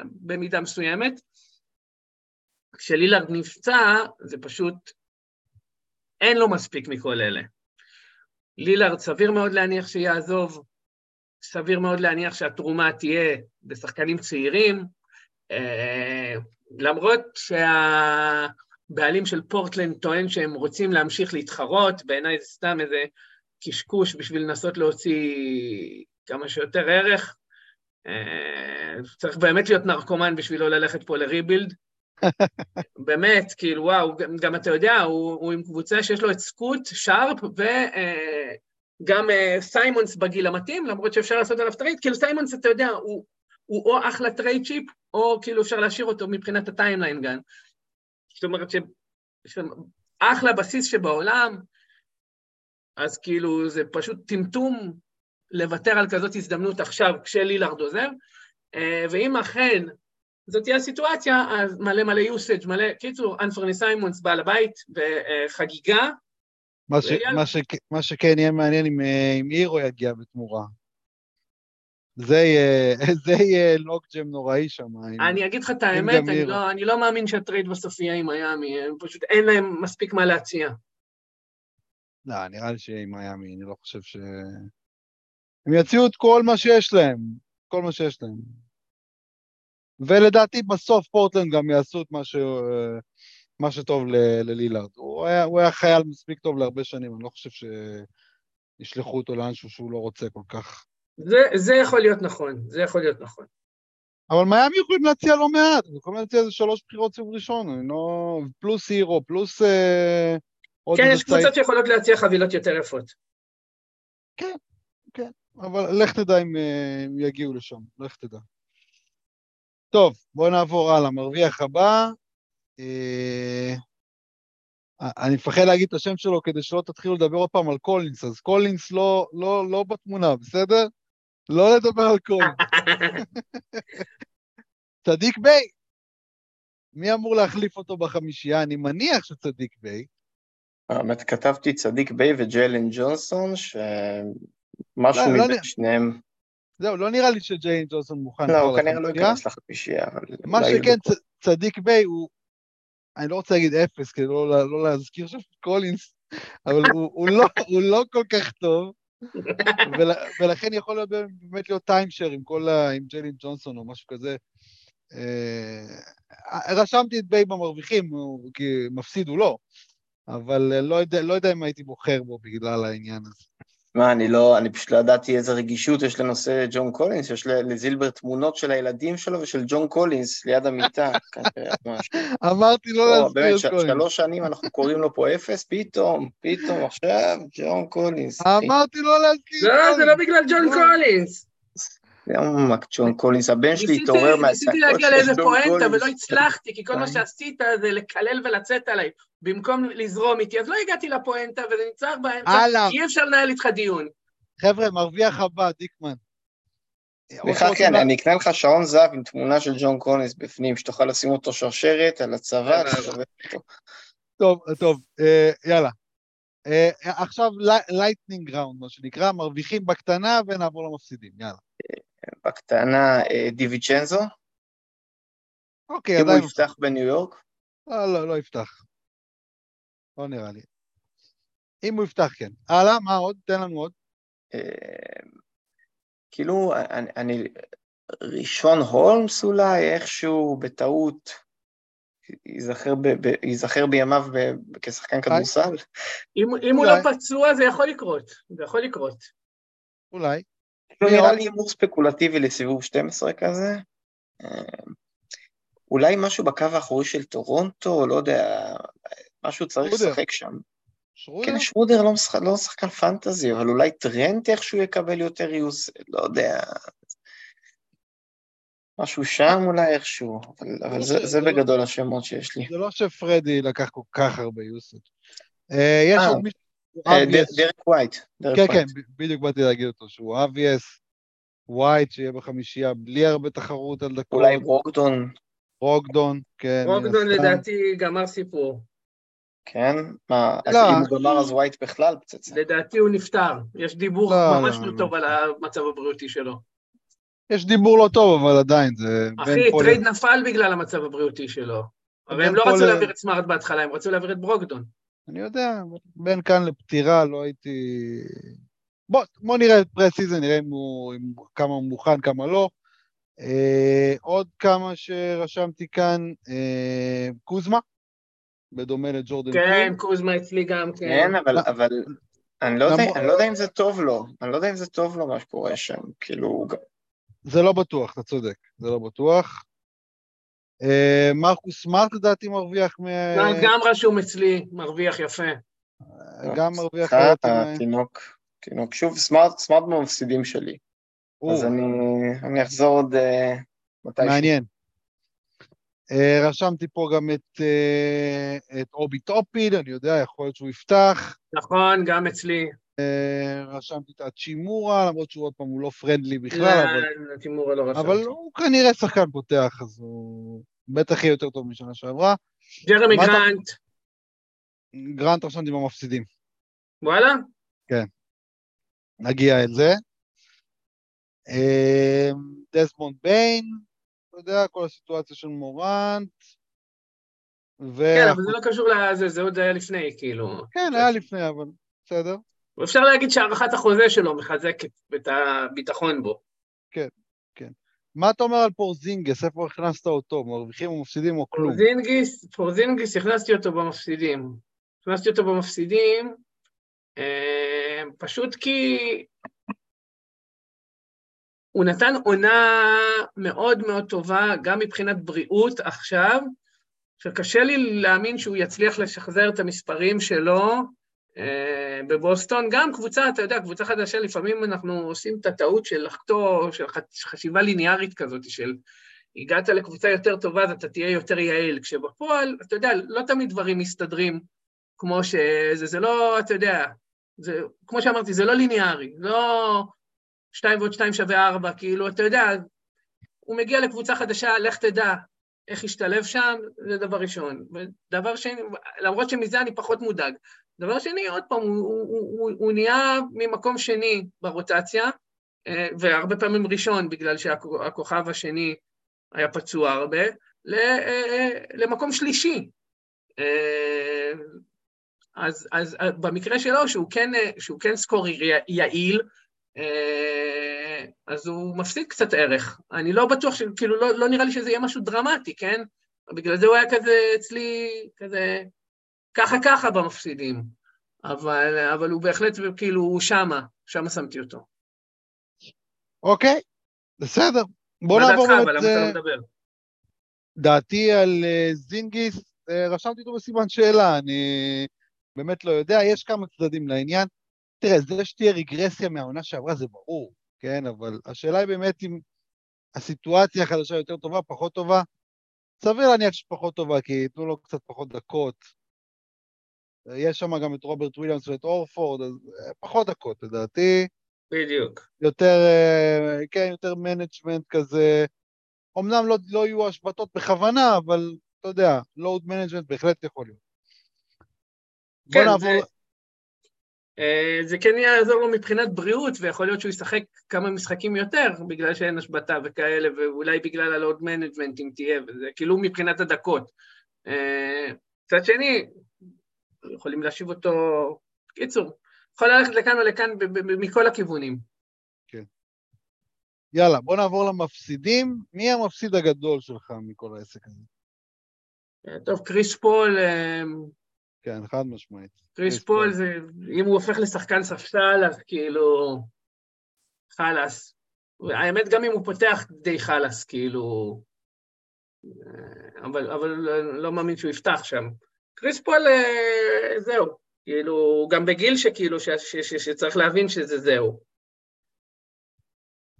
במידה מסוימת. כשלילארד נפצע, זה פשוט, אין לו מספיק מכל אלה. לילארד סביר מאוד להניח שיעזוב, סביר מאוד להניח שהתרומה תהיה בשחקנים צעירים, אה, למרות שהבעלים של פורטלנד טוען שהם רוצים להמשיך להתחרות, בעיניי זה סתם איזה קשקוש בשביל לנסות להוציא כמה שיותר ערך. אה, צריך באמת להיות נרקומן בשביל לא ללכת פה ל rebuild. באמת, כאילו, וואו, גם, גם אתה יודע, הוא, הוא עם קבוצה שיש לו את סקוט, שארפ וגם אה, אה, סיימונס בגיל המתאים, למרות שאפשר לעשות עליו trade, כאילו סיימונס, אתה יודע, הוא, הוא או אחלה trade chip, או כאילו אפשר להשאיר אותו מבחינת ה timeline גם. זאת אומרת שאחלה בסיס שבעולם, אז כאילו זה פשוט טמטום לוותר על כזאת הזדמנות עכשיו כשלילארד עוזר, אה, ואם אכן זאת תהיה הסיטואציה, אז מלא מלא usage, מלא, קיצור, אנפרני סיימונס בעל הבית וחגיגה. מה, ש, מה, ש, מה שכן יהיה מעניין אם, אה, אם אירו יגיע בתמורה. זה יהיה, זה יהיה לוקג'ם נוראי שם. אני אגיד לך את האמת, אני לא, אני לא מאמין שה trade בסוף יהיה עם מיאמי, הם פשוט אין להם מספיק מה להציע. לא, נראה לי שיהיה עם מיאמי, אני לא חושב ש... הם יציעו את כל מה שיש להם, כל מה שיש להם. ולדעתי בסוף פורטלנד גם יעשו את מה, ש... מה שטוב ל... ללילארד. הוא היה, הוא היה חייל מספיק טוב להרבה שנים, אני לא חושב שישלחו אותו לאנשהו שהוא לא רוצה כל כך. זה, זה יכול להיות נכון, זה יכול להיות נכון. אבל מיאמי יכולים להציע לא מעט, הם יכולים להציע איזה שלוש בחירות סיבוב ראשון, אני לא... פלוס הירו, פלוס... אה, כן, יש קבוצות שיכולות להציע חבילות יותר יפות. כן, כן, אבל לך תדע אם אה, הם יגיעו לשם, לך תדע. טוב, בואו נעבור הלאה. מרוויח הבא, אה, אני מפחד להגיד את השם שלו כדי שלא תתחילו לדבר עוד פעם על קולינס, אז קולינס לא, לא, לא בתמונה, בסדר? לא לדבר על קולינס. סדיק ביי, מי אמור להחליף אותו בחמישייה? אני מניח שסדיק ביי. האמת, כתבתי סדיק ביי וג'יילן ג'ונסון, שמשהו לא, לא מבין שניהם זהו, לא נראה לי שג'יילן ג'ונסון מוכן. לא, הוא כנראה לא ייכנס לחמישייה. מה שכן, סדיק ביי הוא, אני לא רוצה להגיד אפס, כדי לא, לא להזכיר שם קולינס, אבל הוא, הוא, לא, הוא לא כל כך טוב, ול, ולכן יכול להיות באמת להיות timeshare עם ה... עם ג'יילן ג'ונסון או משהו כזה. אה, רשמתי את ביי במרוויחים, כי מפסיד הוא לא, אבל לא יודע, לא יודע אם הייתי בוחר בו בגלל העניין הזה. מה, אני לא, אני פשוט לא ידעתי איזה רגישות יש לנושא ג'ון קולינס, יש לזילבר תמונות של הילדים שלו ושל ג'ון קולינס ליד המיטה. אמרתי לא להזכיר את קולינס. שלוש שנים אנחנו קוראים לו פה אפס, פתאום, פתאום עכשיו ג'ון קולינס. אמרתי לא להזכיר את קולינס. לא, זה לא בגלל ג'ון לא. קולינס. למה ג'ון קולינס, הבן שלי התעורר מהצעקות של ג'ון קולינס. ניסיתי להגיע לאיזה פואנטה ולא הצלחתי, כי כל מה שעשית זה לקלל ולצאת עליי. במקום לזרום איתי, אז לא הגעתי לפואנטה וזה נחתך באמצע, אי אפשר לנהל איתך דיון. חבר'ה, מרוויח הבא, דיקמן. סליחה, כן, אני אקנה לך שעון זהב עם תמונה של ג'ון קולינס בפנים, שתוכל לשים אותו שרשרת על הצוואר, טוב, טוב, אה, יאללה. אה, עכשיו lightning round, מה שנקרא, מרוויחים בקטנה ונעבור למפסידים, יאללה. בקטנה אה, דיוויצ'נזו. אוקיי, עדיין... אם הוא יפתח בניו יורק? לא, לא, לא יפתח. לא נראה לי. אם הוא יפתח, כן. הלאה, מה עוד? תן לנו עוד. אה, כאילו, אני. ראשון הולמס אולי, איכשהו בטעות ייזכר, ב, ב, ייזכר בימיו ב, כשחקן כדורסל. אם, אם הוא לא פצוע זה יכול לקרות, זה יכול לקרות. אולי. לא נראה לי הימור ספקולטיבי לסיבוב 12 כזה. אה, אולי משהו בקו האחורי של טורונטו, לא יודע, משהו צריך לשחק שם. שרודר? כן, שרודר לא, משחק, לא שחקן fantasy, אבל אולי טרנט איכשהו יקבל יותר use, לא יודע. משהו שם אולי איכשהו, אבל, אבל לא זה, ש... זה לא- בגדול לא... השמות שיש לי. זה לא שפרדי לקח כל כך הרבה יוסט. אה, יש אה, עוד מישהו... אה, דרק ווייט. כן, כן, בדיוק באתי להגיד אותו, שהוא obvious, ווייט, שיהיה בחמישייה, בלי הרבה תחרות על דקות. אולי ברוגדון. ברוגדון, כן. ברוגדון לדעתי גמר סיפור. כן? מה, אז לא. אם הוא גמר אז ווייט בכלל פצצה. לדעתי הוא נפטר, יש דיבור לא, ממש לא, לא טוב על המצב הבריאותי שלו. יש דיבור לא טוב, אבל עדיין זה... אחי, trade נפל בגלל המצב הבריאותי שלו. הרי הם לא רצו להעביר את סמארט בהתחלה, הם רצו להעביר את ברוגדון. אני יודע, בין כאן לפטירה לא הייתי... בוא, בוא נראה את pre-season, נראה אם הוא, אם, כמה הוא מוכן, כמה לא. אה, עוד כמה שרשמתי כאן, אה, קוזמה, בדומה לג'ורדן כן, קוזמה אצלי גם, כן. כן, אבל, לא. אבל אני לא, יודע, אני לא יודע אם זה טוב לו, אני לא יודע אם זה טוב לו מה שקורה שם, כאילו, זה לא בטוח, אתה צודק, זה לא בטוח. אה, מרקוס סמארט לדעתי מרוויח מ... גם- רשום אצלי, מרוויח יפה. גם מרוויח. התינוק, תינוק, שוב, סמארט, סמארט במפסידים שלי, אז אני, אני אחזור עוד אה, מתישהו. מעניין. אה, רשמתי פה גם את, אה, את אובי טופיד, אני יודע, יכול להיות שהוא יפתח. נכון, גם אצלי. אה, רשמתי את הצ'ימורה, למרות שהוא עוד פעם, הוא לא פרנדלי בכלל, אבל, לא, תימורה לא רשם. אבל הוא כנראה שחקן פותח, אז הוא בטח יהיה יותר טוב משנה שעברה. ג'רמי גרנט, גרנט רשמתי במפסידים, וואלה? נגיע אל זה. אה, דסמונד ביין, אתה יודע, כל הסיטואציה של מורנט. ו... כן, אבל זה לא קשור לזה, זה עוד היה לפני, כאילו. כן, היה לפני, אבל בסדר. אפשר להגיד שהארכת החוזה שלו מחזקת את הביטחון בו. מה אתה אומר על פורזינגיס? איפה הכנסת אותו? מרוויחים או מפסידים או כלום? פורזינגיס, פורזינגיס, הכנסתי אותו במפסידים. הכנסתי אותו במפסידים, אה, פשוט כי הוא נתן עונה מאוד מאוד טובה, גם מבחינת בריאות עכשיו, שקשה לי להאמין שהוא יצליח לשחזר את המספרים שלו בבוסטון. גם קבוצה, אתה יודע, קבוצה חדשה, לפעמים אנחנו עושים את הטעות של לחטוא, של חשיבה ליניארית כזאת, של הגעת לקבוצה יותר טובה, אז אתה תהיה יותר יעיל, כשבפועל, אתה יודע, לא תמיד דברים מסתדרים כמו שזה, זה לא, אתה יודע, זה, כמו שאמרתי, זה לא ליניארי, לא שתיים ועוד שתיים שווה ארבע, כאילו, אתה יודע, הוא מגיע לקבוצה חדשה, לך תדע איך ישתלב שם, זה דבר ראשון. ודבר שני, למרות שמזה אני פחות מודאג. דבר שני, עוד פעם, הוא, הוא, הוא, הוא, נהיה ממקום שני ברוטציה, אה, והרבה פעמים ראשון, בגלל שהכוכב השני היה פצוע הרבה, ל- אה, למקום שלישי. אה, אז, אז אה, במקרה שלו, שהוא כן, אה, שהוא כן סקורר יעיל, אה, אז הוא מפסיד קצת ערך. אני לא בטוח, ש- כאילו, לא, לא נראה לי שזה יהיה משהו דרמטי, כן? בגלל זה הוא היה כזה אצלי, כזה, ככה ככה במפסידים. אבל, אבל הוא בהחלט, כאילו, הוא שמה, שמה שמתי אותו. אוקיי, בסדר. בוא מה נעבור דעתך, אבל למה אתה אה, לא מדבר? דעתי על אה, זינגיס, אה, רשמתי אותו בסימן שאלה, אני באמת לא יודע, יש כמה צדדים לעניין. תראה, זה שתהיה רגרסיה מהעונה שעברה זה ברור, כן? אבל השאלה היא באמת אם הסיטואציה החדשה יותר טובה, פחות טובה. סביר להניח שפחות טובה, כי ייתנו לו קצת פחות דקות. יש שם גם את רוברט וויליאמס ואת הורפורד, אז אה, פחות דקות לדעתי. בדיוק. יותר, אה, כן, יותר management כזה. אמנם לא, לא יהיו השבתות בכוונה, אבל אתה יודע, load management בהחלט יכול להיות. בוא כן, נעבור... זה- אה, זה כן יעזור לו מבחינת בריאות, ויכול להיות שהוא ישחק כמה משחקים יותר, בגלל שאין השבתה וכאלה, ואולי בגלל ה load management אם תהיה, וזה כאילו מבחינת הדקות. מצד שני, יכולים להושיב אותו... קיצור, יכול ללכת לכאן ב- ב- מכל הכיוונים. יאללה, בוא נעבור למפסידים. מי המפסיד הגדול שלך מכל העסק הזה? אה, טוב, קריס פול, אה, כן, חד משמעית. קריס קריס פול פול. זה, אם הוא הופך לשחקן ספסל, אז כאילו, חלאס. האמת, גם אם הוא פותח, די חלאס, כאילו, אה, אבל, אבל לא, לא מאמין שהוא יפתח שם. קריס פול, אה, זהו, כאילו, גם בגיל שכאילו, ש, ש, ש, שצריך להבין שזה זהו.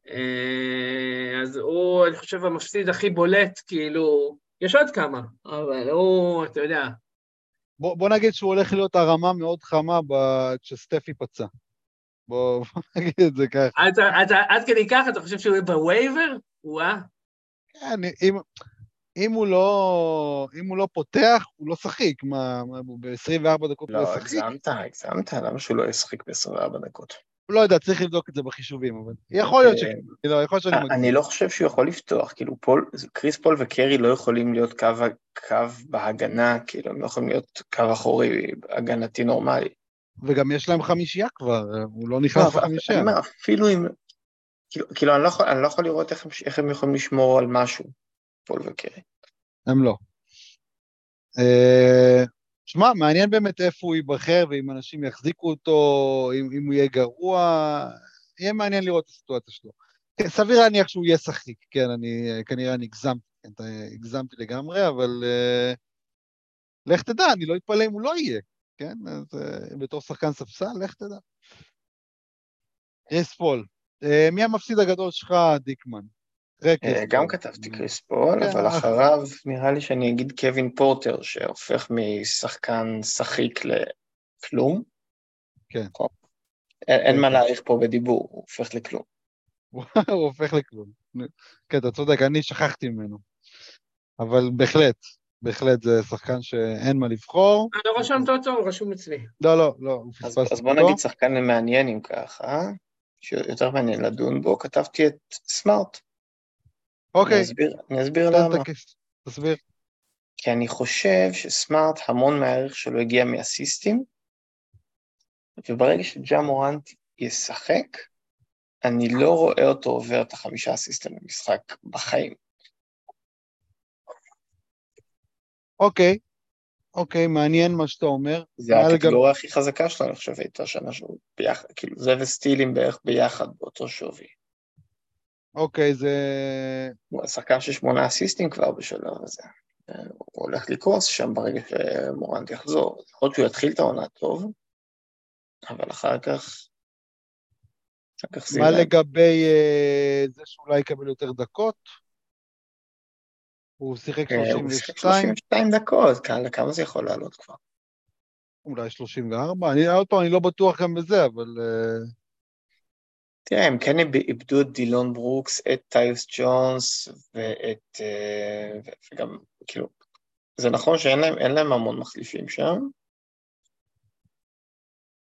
אה, אז הוא, אני חושב, המפסיד הכי בולט, כאילו, יש עוד כמה, אבל הוא, אתה יודע, בוא, בוא נגיד שהוא הולך להיות הרמה מאוד חמה כשסטף ייפצע. בוא, בוא נגיד את זה ככה. אתה, אתה, עד כדי כך אתה חושב שהוא יהיה ב waiver? וואה. כן, אם, אם, הוא לא, אם הוא לא פותח, הוא לא שחיק. מה, מה הוא ב-24 דקות הוא לא, לא ישחק? הגזמת, הגזמת, למה שהוא לא ישחק ב-24 דקות? לא יודע, צריך לבדוק את זה בחישובים, אבל יכול להיות שכן, לא, יכול להיות שאני מגזים. אני לא חושב שהוא יכול לפתוח, כאילו פול, קריס פול וקרי לא יכולים להיות קו, קו בהגנה, כאילו הם לא יכולים להיות קו אחורי הגנתי נורמלי. וגם יש להם חמישייה כבר, הוא לא נכנס לחמישייה. אני אומר, אפילו אם, כאילו, כאילו אני, לא יכול, אני לא יכול לראות איך, איך הם יכולים לשמור על משהו, פול וקרי. הם לא. אה, שמע, מעניין באמת איפה הוא ייבחר, ואם אנשים יחזיקו אותו, אם, אם הוא יהיה גרוע, יהיה מעניין לראות את הסיטואציה שלו. כן, סביר להניח שהוא יהיה שחיק, כן, אני, כנראה אני הגזמתי, כן, הגזמתי לגמרי, אבל uh, לך תדע, אני לא אתפלא אם הוא לא יהיה, כן? אז אה, בתור שחקן ספסל, לך תדע. קריס פול, אה, מי המפסיד הגדול שלך, דיקמן? אה, גם כתבתי קריס פול, כן, אבל אחריו נראה לי שאני אגיד קווין פורטר, שהופך משחקן שחיק לכלום. כן. נכון. אין מה להעריך פה בדיבור, הוא הופך לכלום. הוא הופך לכלום. כן, אתה צודק, אני שכחתי ממנו. אבל בהחלט, בהחלט זה שחקן שאין מה לבחור. אני לא רשמת אותו, הוא רשום אצלי. לא, לא, לא, הוא פספס אותו. אז בוא נגיד שחקן מעניין אם ככה, שיותר מעניין לדון בו, כתבתי את סמארט. אוקיי. אני אסביר, אני אסביר למה. תסביר. כי אני חושב שסמארט, המון מהערך שלו הגיע מאסיסטים, וברגע שג'ה מורנט ישחק, אני לא רואה אותו עובר את החמישה אסיסטים במשחק בחיים. אוקיי, אוקיי, מעניין מה שאתה אומר. זה הקטגוריה הכי חזקה שלו, אני חושב, הייתה שנה שהוא ביחד, כאילו זה וסטילים בערך ביחד באותו שווי. אוקיי, זה... הוא שחקן של שמונה אסיסטים כבר בשלב הזה. הוא הולך לקרוס שם ברגע שמורנט יחזור. יכול להיות שהוא יתחיל את העונה טוב, אבל אחר כך... אחר כך מה לגבי uh, זה שאולי יקבל יותר דקות? הוא שיחק 32? אה, הוא שיחק 32 דקות, כמה זה יכול לעלות כבר? אולי 34? אני עוד פעם, אני לא בטוח גם בזה, אבל... Uh... תראה, הם כן איבדו את דילון ברוקס, את טיוס ג'ונס ואת... אה, וגם, כאילו, זה נכון שאין להם, להם המון מחליפים שם.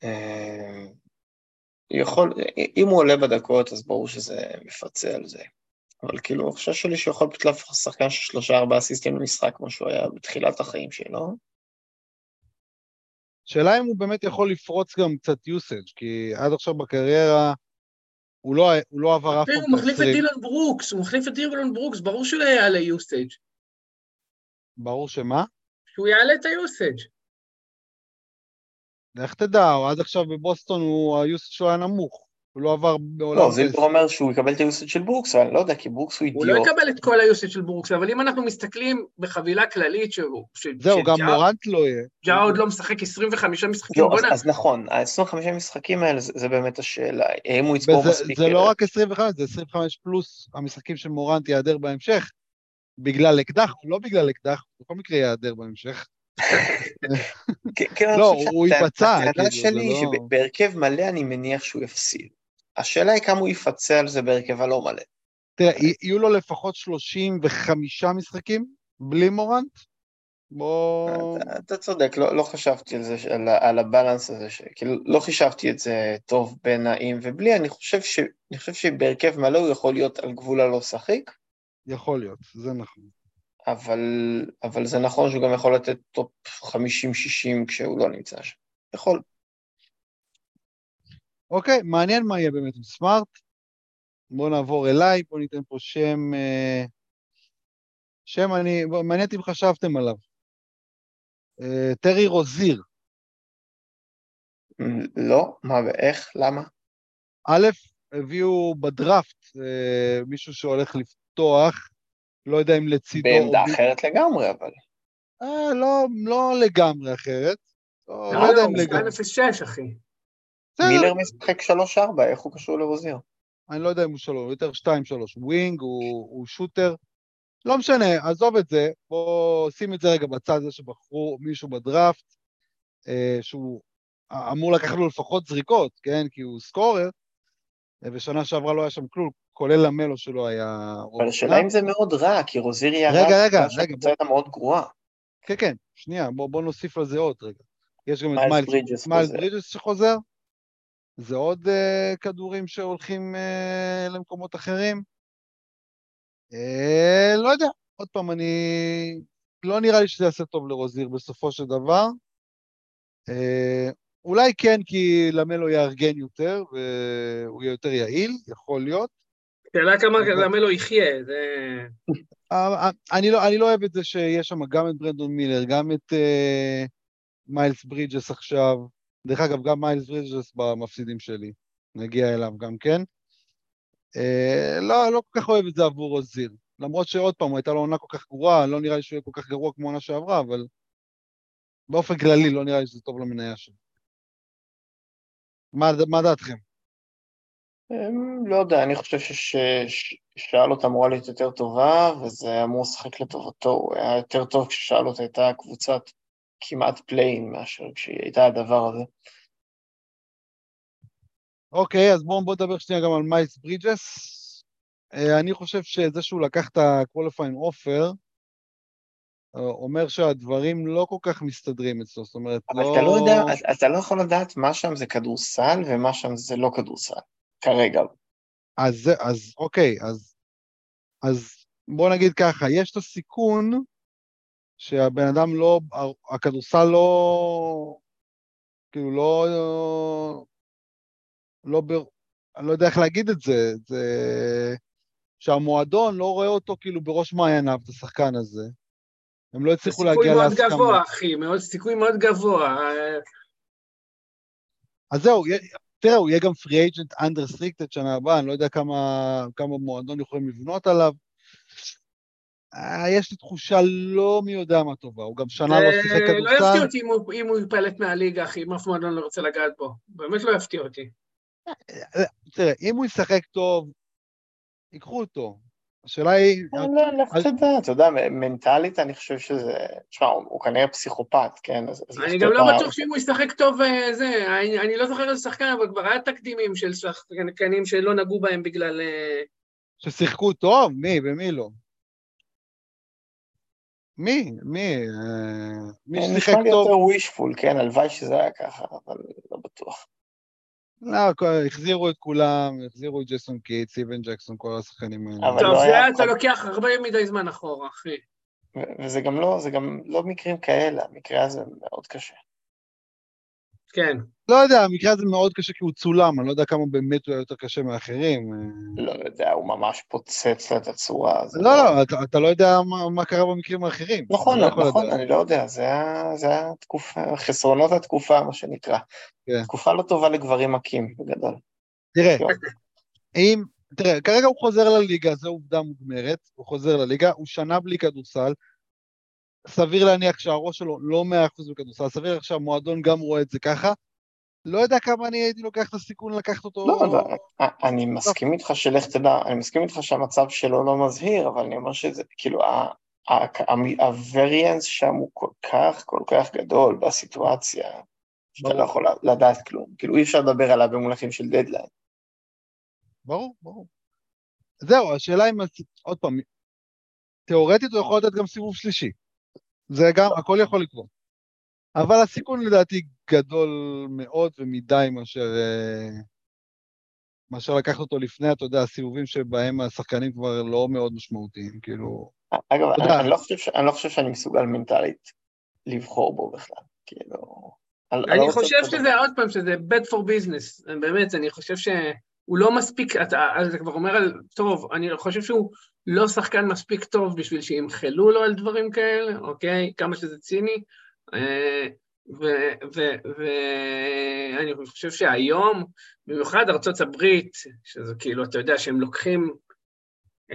אה, יכול, אם הוא עולה בדקות, אז ברור שזה מפצה על זה. אבל כאילו, החשש שלי שהוא יכול פשוט להפוך לשחקן של שלושה ארבעה אסיסטים למשחק, כמו שהוא היה בתחילת החיים שלו. שאלה אם הוא באמת יכול לפרוץ גם קצת usage, כי עד עכשיו בקריירה הוא לא, הוא לא עבר אף פעם הוא מחליף את דילון ברוקס, הוא מחליף את דילון ברוקס, ברור שהוא לא יעלה usage. ברור שמה? שהוא יעלה את ה usage. לך תדע, עד עכשיו בבוסטון הוא, ה usage שלו היה נמוך. הוא לא עבר בעולם... לא, זילבר אומר שהוא יקבל את ה usage של ברוקס, אבל אני לא יודע, כי ברוקס הוא אידיוט. הוא לא יקבל את כל ה usage של ברוקס, אבל אם אנחנו מסתכלים בחבילה כללית שהוא... זהו, גם מורנט לא יהיה. ג'ה עוד לא משחק 25 משחקים, לא, אז, אז נכון, ה-25 משחקים האלה זה, זה באמת השאלה, האם הוא יצבור מספיק... זה לא רק 25, זה 25 פלוס המשחקים של מורנט ייעדר בהמשך, בגלל אקדח, לא בגלל אקדח, בכל מקרה ייעדר בהמשך. כן, לא, הוא ייפצע. הטענה כאילו, שלי היא לא- שבהרכב מלא אני מניח שהוא יפסיד. השאלה היא כמה הוא יפצה על זה בהרכב הלא מלא. תראה, יהיו לו לפחות 35 משחקים בלי מורנט? בוא... אתה, אתה צודק, לא, לא חשבתי על זה, על, על הבלנס הזה, ש... כאילו, לא חישבתי את זה טוב בין האם ובלי, אני חושב, ש... אני חושב שבהרכב מלא הוא יכול להיות על גבול הלא שחיק. יכול להיות, זה נכון. אבל, אבל זה נכון שהוא גם יכול לתת top 50-60 כשהוא לא נמצא שם. יכול. אוקיי, מעניין מה יהיה באמת עם סמארט. בואו נעבור אליי, בואו ניתן פה שם... אה, שם אני... מעניין אם חשבתם עליו. אה, טרי רוזיר. לא, מה ואיך? למה? א', הביאו בדראפט אה, מישהו שהולך לפתוח, לא יודע אם לצידו... בעמדה אחרת לגמרי, אבל. אה, לא, לא לגמרי אחרת. לא, לא יודע אם לגמרי. 2.06, אחי. מילר משחק 3-4, איך הוא קשור לרוזיר? אני לא יודע אם הוא שלוש, יותר 2-3. wing, הוא, הוא shooter. לא משנה, עזוב את זה, בואו שים את זה רגע בצד הזה שבחרו מישהו בדראפט, אה, שהוא אמור לקחת לו לפחות זריקות, כן? כי הוא scorer, אה, ושנה שעברה לא היה שם כלום, כולל למלו שלו היה... אבל השאלה אם זה מאוד רע, כי רוזיר ירד, רגע, רגע, רגע. בוא... הייתה מאוד גרועה. כן, כן, שנייה, בואו בוא נוסיף לזה עוד רגע. יש גם את מיילס ברידג'ס שחוזר, זה עוד uh, כדורים שהולכים uh, למקומות אחרים? Uh, לא יודע, עוד פעם, אני... לא נראה לי שזה יעשה טוב לרוזיר בסופו של דבר. אה, אולי כן, כי למלו יארגן יותר, והוא יהיה יותר יעיל, יכול להיות. שאלה כמה למלו יחיה, זה... אני לא, אני לא אוהב את זה שיש שם גם את ברנדון מילר, גם את אה, מיילס ברידג'ס עכשיו. דרך אגב, גם מיילס ברידג'ס במפסידים שלי. נגיע אליו גם כן. אה, לא, לא כל כך אוהב את זה עבור רוזיר. למרות שעוד פעם, הייתה לו עונה כל כך גרועה, לא נראה לי שהוא יהיה כל כך גרוע כמו עונה שעברה, אבל באופן כללי לא נראה לי שזה טוב למניה שלו. מה, מה דעתכם? אמ, לא יודע, אני חושב ששארלוט אמורה להיות יותר טובה, וזה אמור לשחק לטובתו. הוא היה יותר טוב כששארלוט הייתה קבוצת כמעט play-in מאשר כשהיא הייתה הדבר הזה. אוקיי, אז בואו בוא נדבר שנייה גם על מיילס ברידג'ס. אה, אני חושב שזה שהוא לקח את ה-qualifying offer, אה, אומר שהדברים לא כל כך מסתדרים אצלו, זאת אומרת, אבל לא... אבל אתה לא יודע, אתה לא יכול לדעת מה שם זה כדורסל ומה שם זה לא כדורסל, כרגע. אז, אז אוקיי, אז, אז בוא נגיד ככה, יש את הסיכון שהבן אדם לא, הכדורסל לא, כאילו לא, לא, בר, אני לא יודע איך להגיד את זה, זה שהמועדון לא רואה אותו כאילו בראש מעייניו, את השחקן הזה. הם לא הצליחו להגיע להסכמה. סיכוי מאוד גבוה, אחי, מאוד, סיכוי מאוד גבוה. אז זהו, תראה, הוא יהיה גם free agent unrestricted שנה הבאה, אני לא יודע כמה, כמה מועדון יכולים לבנות עליו. אה, יש לי תחושה לא מי יודע מה טובה, הוא גם שנה לא שיחק כדורסל. לא יפתיע אותי אם הוא, אם הוא יפלט מהליגה, אחי, אם אף מועדון לא רוצה לגעת בו. באמת לא יפתיע אותי. אה, אה, תראה, אם הוא ישחק טוב, ייקחו אותו. השאלה היא... לא, לך תדע, אתה יודע, מנטלית אני חושב שזה... תשמע, הוא כנראה פסיכופת, כן? אני גם לא בטוח שאם הוא ישחק טוב זה, אני לא זוכר איזה שחקן, אבל כבר היה תקדימים של שחקנים שלא נגעו בהם בגלל... ששיחקו טוב? מי ומי לא? מי? מי? אה, מי ששיחק טוב? נשמע לי יותר wishful, כן? הלוואי שזה היה ככה, אבל לא בטוח. לא, החזירו את כולם, החזירו את ג'ייסון קיד, סטיבן ג'קסון, כל השחקנים האלה. טוב, לא זה אתה לוקח הרבה מדי זמן אחורה, אחי. וזה גם לא, זה גם לא מקרים כאלה, המקרה הזה מאוד קשה. כן. לא יודע, המקרה הזה מאוד קשה כי הוא צולם, אני לא יודע כמה באמת הוא היה יותר קשה מאחרים. לא יודע, הוא ממש פוצץ לה את הצורה. לא, לא, לא, אתה, אתה לא יודע מה, מה קרה במקרים האחרים. נכון, לא נכון, אני לא יודע, זה היה תקופה, חסרונות התקופה, מה שנקרא. כן. תקופה לא טובה לגברים מכים, בגדול. תראה, אם, תראה, כרגע הוא חוזר לליגה, זו עובדה מוגמרת, הוא חוזר לליגה, הוא שנה בלי כדורסל, סביר להניח שהראש שלו לא מאה אחוז בכדורסל, סביר להניח שהמועדון גם רואה את זה ככה. לא יודע כמה אני הייתי לוקח את הסיכון לקחת אותו... לא, לא, אני מסכים איתך שלך תדע, אני מסכים איתך שהמצב שלו לא מזהיר, אבל אני אומר שזה, כאילו, הווריאנס שם הוא כל כך, כל כך גדול בסיטואציה, שאתה לא יכול לדעת כלום. כאילו, אי אפשר לדבר עליו במונחים של דדליין. ברור, ברור. זהו, השאלה אם, עוד פעם, תיאורטית הוא יכול לתת גם סיבוב שלישי. זה גם, הכל יכול לקרות. אבל הסיכון לדעתי גדול מאוד ומדי מאשר, אה, מאשר לקחת אותו לפני, אתה יודע, הסיבובים שבהם השחקנים כבר לא מאוד משמעותיים, כאילו... אגב, אני, אני, לא חושב, אני לא חושב שאני מסוגל מנטלית לבחור בו בכלל, כאילו... אני, אני חושב שזה, עוד פעם, שזה bad for business, באמת, אני חושב ש... הוא לא מספיק, אתה, אתה כבר אומר על, טוב, אני חושב שהוא לא שחקן מספיק טוב בשביל שימחלו לו על דברים כאלה, אוקיי? כמה שזה ציני. אה, ואני חושב שהיום, במיוחד ארצות הברית, שזה כאילו, אתה יודע, שהם לוקחים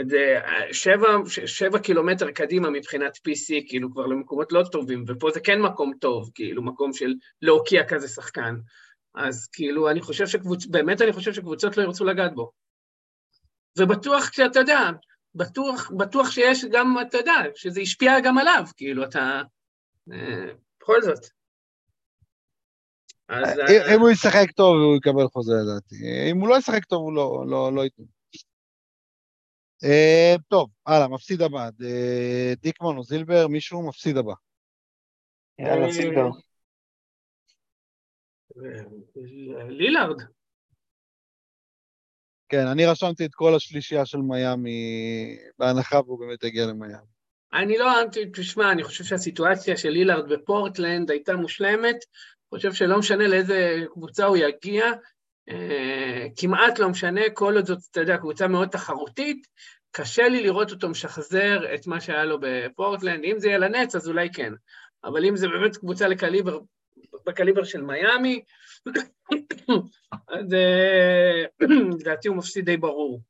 את זה שבע, שבע קילומטר קדימה מבחינת PC, כאילו כבר למקומות לא טובים, ופה זה כן מקום טוב, כאילו מקום של להוקיע כזה שחקן. אז כאילו, אני חושב שקבוצ... באמת אני חושב שקבוצות לא ירצו לגעת בו. ובטוח שאתה יודע, בטוח, בטוח שיש גם, אתה יודע, שזה השפיע גם עליו, כאילו, אתה... אה, בכל זאת. אז... אה, אם הוא ישחק טוב, הוא יקבל חוזה לדעתי. אם הוא לא ישחק טוב, הוא לא, לא, לא ייתנו. אה, טוב, הלאה, מפסיד הבא. דיקמן או זילבר, מישהו מפסיד הבא. יאללה, זילבר. לילארד. כן, אני רשמתי את כל השלישייה של מיאמי בהנחה והוא באמת יגיע למיאמי. אני לא, תשמע, אני חושב שהסיטואציה של לילארד בפורטלנד הייתה מושלמת. חושב שלא משנה לאיזה קבוצה הוא יגיע, אה, כמעט לא משנה, כל עוד זאת, אתה יודע, קבוצה מאוד תחרותית, קשה לי לראות אותו משחזר את מה שהיה לו בפורטלנד. אם זה יהיה לנץ, אז אולי כן. אבל אם זה באמת קבוצה לקליבר, בקליבר של מיאמי, אז אה, לדעתי הוא מפסיד די ברור.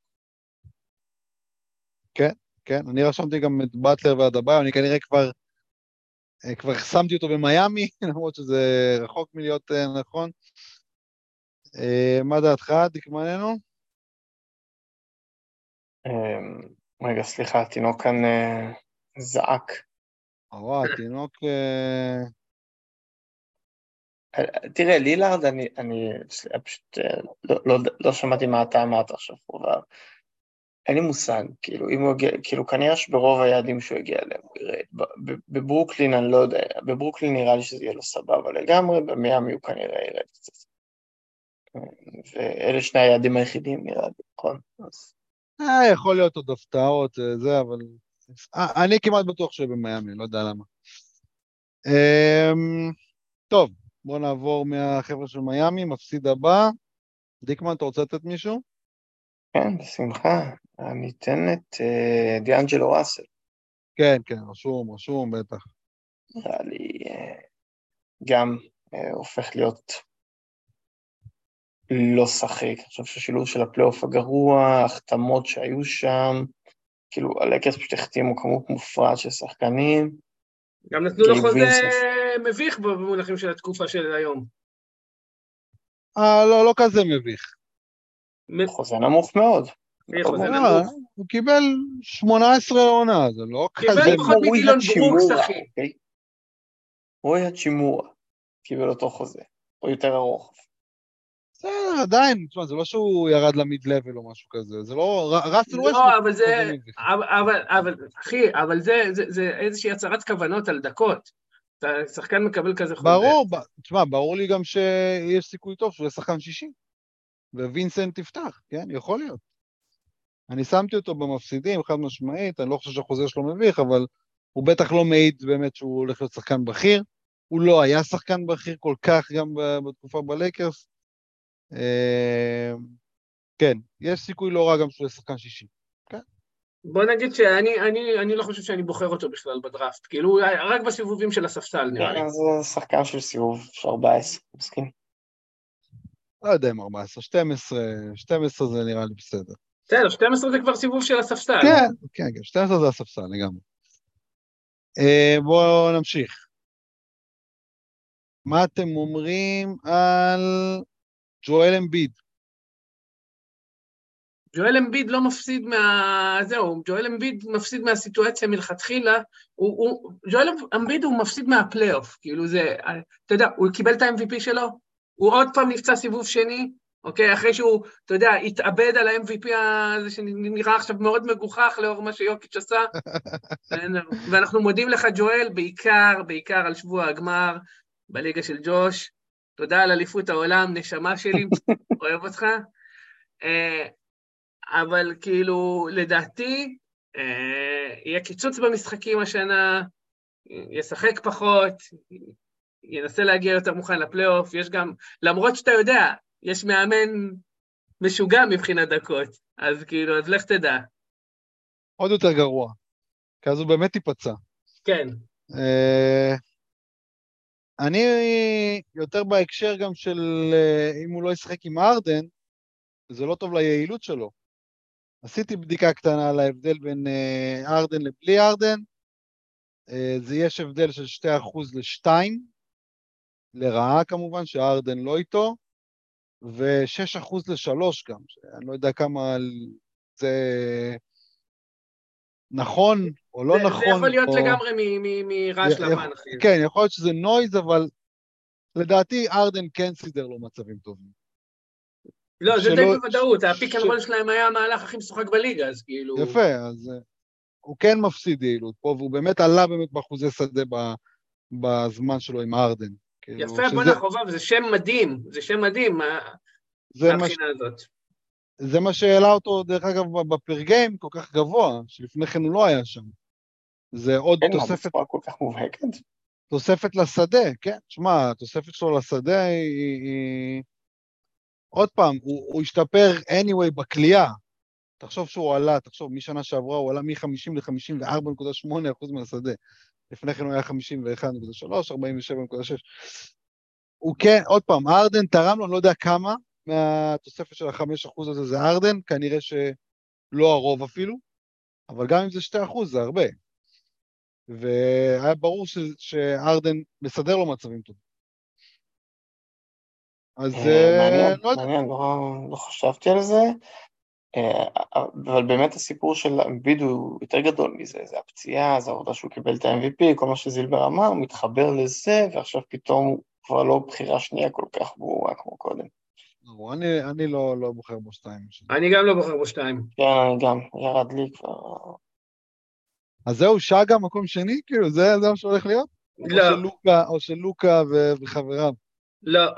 כן, כן, אני רשמתי גם את באטלר ועד הבא, אני כנראה כבר, אה, כבר שמתי אותו במיאמי, למרות שזה רחוק מלהיות אה, נכון. מה דעתך, דקמננו? רגע, סליחה, התינוק כאן זעק. וואו, התינוק... תראה, לילארד, אני, אני פשוט לא, לא, לא שמעתי מה אתה אמרת עכשיו, אבל אין לי מושג, כאילו, אם הוא יגיע, כאילו, כנראה שברוב היעדים שהוא יגיע אליהם הוא ירד. בברוקלין אני לא יודע, בברוקלין נראה לי שזה יהיה לו סבבה לגמרי, במיאמי הוא כנראה ירד קצת. ואלה שני היעדים היחידים נראה לי, נכון? אז... אה, יכול להיות עוד הפתעות, אה, זה, אבל... אה, אני כמעט בטוח שהוא במיאמי, לא יודע למה. אמ, טוב, בואו נעבור מהחבר'ה של מיאמי, מפסיד הבא. דיקמן, אתה רוצה לתת מישהו? כן, בשמחה. אני אתן את uh, דיאנג'לו ראסל. כן, כן, רשום, רשום, בטח. נראה לי uh, גם uh, הופך להיות לא שחק. אני חושב שהשילוב של הפלייאוף הגרוע, ההחתמות שהיו שם, כאילו הלקרס פשוט החתימו כמות מופרעת של שחקנים. גם נתנו לו חוזה מביך במונחים של התקופה של היום. אה, לא, לא כזה מביך. חוזה נמוך מאוד. אה, הוא קיבל 18 עונה, זה לא כזה... קיבל פחות מדילון ברוקס, אחי. אוקיי? רועי הצ'ימורה קיבל אותו חוזה, או יותר ארוך. בסדר, עדיין, תשמע, זה לא שהוא ירד למיד לבל או משהו כזה, זה לא, ראסל ווסט. לא, אבל זה, אבל, אבל, אחי, אבל זה, זה, זה איזושהי הצהרת כוונות על דקות. שחקן מקבל כזה חוזה. ברור, תשמע, ברור לי גם שיש סיכוי טוב שהוא יהיה שחקן שישי, ווינסנט יפתח, כן? יכול להיות. אני שמתי אותו במפסידים, חד משמעית, אני לא חושב שהחוזה שלו מביך, אבל הוא בטח לא מעיד באמת שהוא הולך להיות שחקן בכיר. הוא לא היה שחקן בכיר כל כך גם בתקופה בלייקרס. אה, כן, יש סיכוי לא רע גם שהוא יהיה שחקן שישי. בוא נגיד שאני אני, אני לא חושב שאני בוחר אותו בכלל בדראפט, כאילו רק בסיבובים של הספסל נראה לי. זה שחקן של סיבוב 14, מסכים. לא יודע אם 14, 12, 12 זה נראה לי בסדר. בסדר, 12 זה כבר סיבוב של הספסל. כן, כן, כן, 12 זה הספסל לגמרי. אה, בואו נמשיך. מה אתם אומרים על ג'ואל אמביד? ג'ואל אמביד לא מפסיד מה... זהו, ג'ואל אמביד מפסיד מהסיטואציה מלכתחילה, הוא, הוא, ג'ואל אמביד הוא מפסיד מהפלייאוף, כאילו זה, אתה יודע, הוא קיבל את ה-MVP שלו, הוא עוד פעם נפצע סיבוב שני, אוקיי? אחרי שהוא, אתה יודע, התאבד על ה-MVP הזה שנראה עכשיו מאוד מגוחך לאור מה שיוקיץ' עשה. ואנחנו מודים לך, ג'ואל, בעיקר, בעיקר על שבוע הגמר בליגה של ג'וש. תודה על אליפות העולם, נשמה שלי, אוהב אותך. אבל כאילו, לדעתי, אה, יהיה קיצוץ במשחקים השנה, ישחק פחות, ינסה להגיע יותר מוכן לפלייאוף, יש גם, למרות שאתה יודע, יש מאמן משוגע מבחינת דקות, אז כאילו, אז לך תדע. עוד יותר גרוע, כי אז הוא באמת ייפצע. כן. Uh, אני יותר בהקשר גם של uh, אם הוא לא ישחק עם ארדן, זה לא טוב ליעילות שלו. עשיתי בדיקה קטנה על ההבדל בין ארדן לבלי ארדן. Uh, זה יש הבדל של 2% ל-2, לרעה כמובן, שארדן לא איתו, ו-6% ל-3 גם, שאני לא יודע כמה זה נכון או לא זה, נכון. זה יכול להיות או... לגמרי מרעש לבן, אחי. כן, יכול להיות שזה noise, אבל לדעתי הארדן כן סידר לו מצבים טובים. לא, זה די בוודאות, ה pick and roll שלהם היה המהלך הכי משוחק בליגה, אז כאילו... יפה, אז uh, הוא כן מפסיד יעילות פה, והוא באמת עלה באמת באחוזי שדה בזמן שלו עם הארדן. כאילו, יפה, בואנה חובב, זה שם מדהים, זה שם מדהים, מהבחינה הזאת. זה מה שהעלה אותו, דרך אגב, בפר גיים כל כך גבוה, שלפני כן הוא לא היה שם. זה עוד אין לו תוספת, בצורה כל כך מובהקת. תוספת לשדה, כן? שמע, התוספת שלו לשדה היא... עוד פעם, הוא, הוא השתפר anyway בכלייה. תחשוב שהוא עלה, תחשוב, משנה שעברה הוא עלה מ-50 ל-54.8 אחוז מהשדה. לפני כן הוא היה 51.3, 47.6. הוא כן, עוד פעם, ארדן תרם לו, אני לא יודע כמה מהתוספת של ה-5 אחוז הזה זה ארדן, כנראה שלא הרוב אפילו, אבל גם אם זה 2 אחוז זה הרבה. והיה ברור ש, שארדן מסדר לו מצבים טובים. אז אה, אה, מעניין, לא מעניין, לא, לא חשבתי על זה. אה, אבל באמת הסיפור של אמביד הוא יותר גדול מזה, זה הפציעה, זה העובדה שהוא קיבל את ה-MVP, כל מה שזילבר אמר, הוא מתחבר לזה, ועכשיו פתאום הוא כבר לא בחירה שנייה כל כך ברורה כמו קודם. לא, אני, אני לא, לא בוחר בו שתיים. אני גם לא בוחר בו שתיים. כן, אני גם, ירד לי כבר... אז זהו, שגה מקום שני? כאילו, זה, זה מה שהולך להיות? לא, או של לוקה, או של לוקה וחבריו. לא.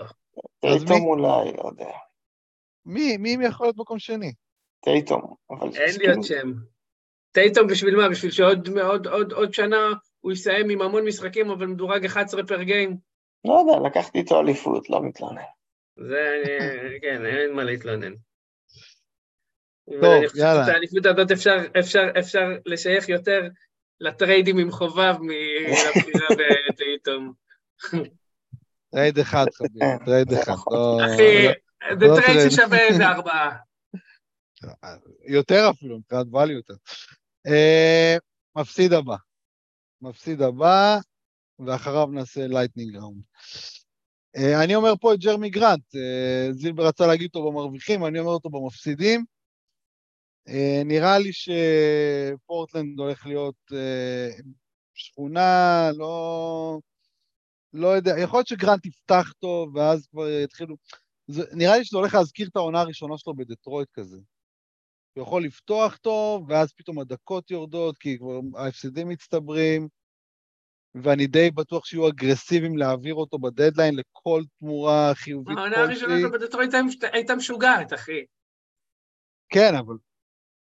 טייטום? אולי, לא יודע. מי, מי מי יכול להיות מקום שני? טייטום, אבל... אין לי עוד שם. טייטום בשביל מה? בשביל שעוד עוד, עוד, עוד שנה הוא יסיים עם המון משחקים, אבל מדורג 11 פר גיים? לא יודע, לקחתי איתו אליפות, לא מתלונן. זה, כן, אין מה להתלונן. טוב, ואני חושב יאללה. שאת האליפות הזאת אפשר, אפשר, אפשר לשייך יותר לטריידים עם חובב מלבחירה בטייטום. trade אחד, חביב, trade אחד. נכון. לא- אחי, זה לא trade. ששווה איזה ארבעה. יותר אפילו, מבחינת value יותר. אה, מפסיד הבא. מפסיד הבא, ואחריו נעשה lightning round. אה, אני אומר פה את ג'רמי גרנט, אה, זילבר רצה להגיד אותו במרוויחים, אני אומר אותו במפסידים. אה, נראה לי שפורטלנד הולך להיות שכונה, לא... לא יודע, יכול להיות שגרנט יפתח טוב, ואז כבר יתחילו... זה, נראה לי שזה הולך להזכיר את העונה הראשונה שלו בדטרויט כזה. הוא יכול לפתוח טוב, ואז פתאום הדקות יורדות, כי כבר ההפסדים מצטברים, ואני די בטוח שיהיו אגרסיביים להעביר אותו בדדליין לכל תמורה חיובית העונה הראשונה כלשהי. שלו בדטרויט הייתה- משוגעת, אחי. כן, אבל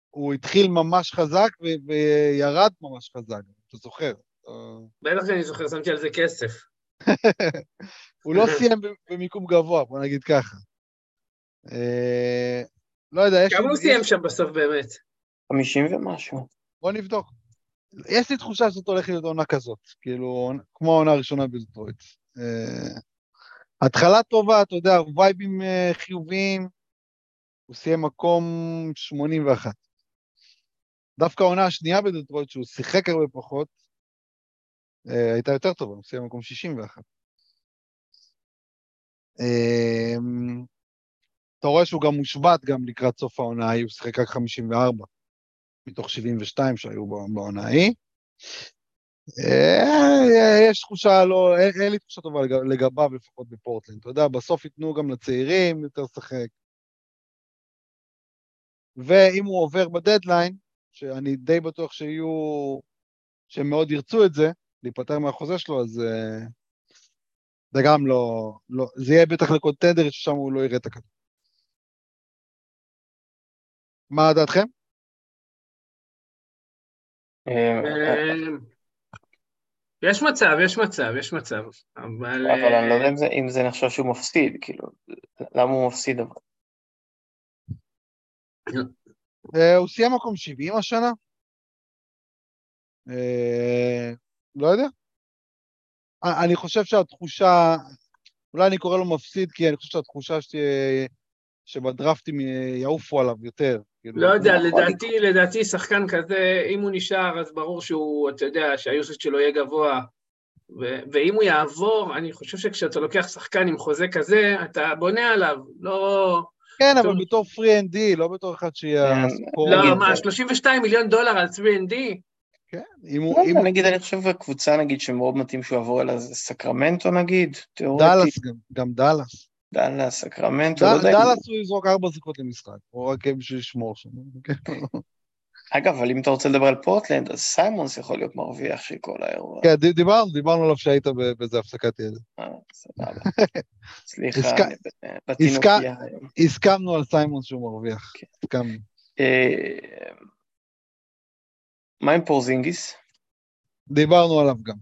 הוא התחיל ממש חזק ו- וירד ממש חזק, אתה זוכר. בטח שאני זוכר, שמתי על זה כסף. הוא לא סיים ב- במיקום גבוה, בוא נגיד ככה. אה, לא יודע, יש... כמה הוא סיים שם בסוף באמת? 50 ומשהו. בוא נבדוק. יש לי תחושה שזאת הולכת להיות עונה כזאת, כאילו, כמו העונה הראשונה בדטרויט. אה, התחלה טובה, אתה יודע, וייבים אה, חיוביים, הוא סיים מקום 81. דווקא העונה השנייה בדטרויט, שהוא שיחק הרבה פחות, הייתה יותר טובה, הוא סיים מקום 61. אה, אתה רואה שהוא גם מושבת גם לקראת סוף העונה ההיא, הוא שיחק רק 54. מתוך 72 שהיו בעונה ההיא. אה, יש תחושה לא, אין, אין לי תחושה טובה לג- לגביו לפחות בפורטלנד. אתה יודע, בסוף ייתנו גם לצעירים יותר לשחק. ואם הוא עובר בדדליין, שאני די בטוח שיהיו, שהם מאוד ירצו את זה, להיפטר מהחוזה שלו, אז אה, זה גם לא, לא, זה יהיה בטח לקונטנדר ששם הוא לא יראה את הכדור. מה דעתכם? אה, אמ, יש מצב, יש מצב, יש מצב, אבל... אבל אני לא יודע אה, אם זה- אם זה נחשב שהוא מפסיד, כאילו, למה הוא מפסיד אבל? אה, הוא סיים מקום 70 השנה. לא יודע. אני חושב שהתחושה, אולי אני קורא לו מפסיד, כי אני חושב שהתחושה ש... שבדרפטים יעופו עליו יותר. כאילו, לא יודע, הוא יכול לדעתי, לדעתי שחקן כזה, אם הוא נשאר, אז ברור שהוא, אתה יודע, שהיוסט שלו יהיה גבוה. ו- ואם הוא יעבור, אני חושב שכשאתה לוקח שחקן עם חוזה כזה, אתה בונה עליו, לא... כן, אבל. בתור פרי אנד די, לא בתור אחד שיהיה כן. לא, מה, זה- 32 מיליון דולר על 3&D? כן, אם הוא... לא אם הוא- נגיד, אני חושב הקבוצה, נגיד, שמאוד מתאים שהוא יעבור אליה זה סקרמנטו, נגיד, תיאורטית, דאלאס גם, גם דאלאס. דאלאס, סקרמנטו, לא יודע, דאלאס הוא יזרוק ארבע זריקות למשחק, או רק בשביל לשמור שם. כן. אגב, אבל אם אתה רוצה לדבר על פורטלנד, אז סיימונס יכול להיות מרוויח של כל האירוע. כן, דיברנו, דיברנו עליו שהיית באיזה הפסקת ילד. אה, סבבה. סליחה, עסקה- אני ב- בתינוקייה היום. הסכמנו על סיימונס שהוא מרוויח. כן. הסכמנו. אה, מה עם פורזינגיס? דיברנו עליו גם.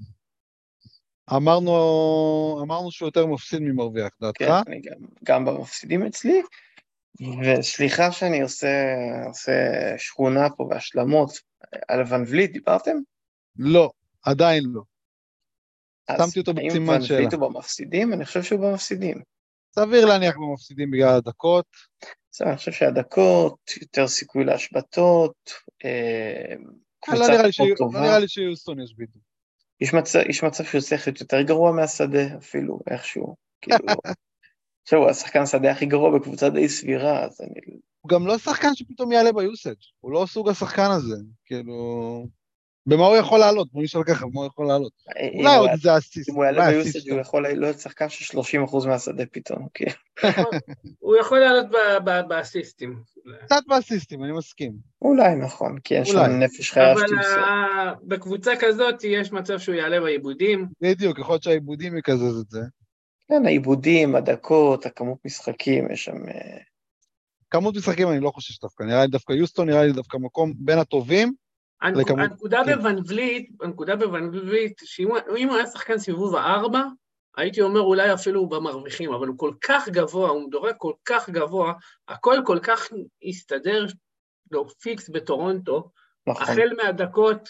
אמרנו, אמרנו שהוא יותר מפסיד ממרוויח, דעתך? כן, אני גם, גם במפסידים אצלי, וסליחה שאני עושה, עושה שכונה פה והשלמות. על ון וליט דיברתם? לא, עדיין לא. אז שמתי אותו האם בסימן ון שאלה. וליט הוא במפסידים? אני חושב שהוא במפסידים. סביר להניח במפסידים בגלל הדקות. בסדר, אני חושב שהדקות, יותר סיכוי להשבתות, לא קבוצה ש- טובה. לא נראה לי שיוסטון ישביתו. יש מצב, יש מצב שהוא צריך להיות יותר גרוע מהשדה אפילו, איכשהו. כאילו, עכשיו הוא השחקן השדה הכי גרוע בקבוצה די סבירה, אז אני... הוא גם לא שחקן שפתאום יעלה ביוסאג', הוא לא סוג השחקן הזה, כאילו... במה הוא יכול לעלות? בוא נשאל ככה, במה הוא יכול לעלות? אולי הוא עוד איזה אסיסט. אם הוא יעלה אסיסט. הוא יכול להיות שחקן של 30% מהשדה פתאום, כאילו. הוא יכול לעלות ב- ב- באסיסטים. קצת באסיסטים, אני מסכים. אולי נכון, כי אין אולי. שם נפש חיה אבל שתמסור. ה- בקבוצה כזאת יש מצב שהוא יעלה בעיבודים. בדיוק, יכול להיות שהעיבודים יקזז את זה. כן, העיבודים, הדקות, הכמות משחקים, יש שם... אה, כמות משחקים אני לא חושש דווקא, נראה לי דווקא יוסטון נראה לי דווקא מקום בין הטובים. לכמות- הנקודה כן. בוון וליט, הנקודה בוון וליט, שאם הוא- היה שחקן סיבוב הארבע, הייתי אומר אולי אפילו הוא במרוויחים, אבל הוא כל כך גבוה, הוא מדורג כל כך גבוה, הכל כל כך הסתדר לו פיקס בטורונטו, נכון. החל מהדקות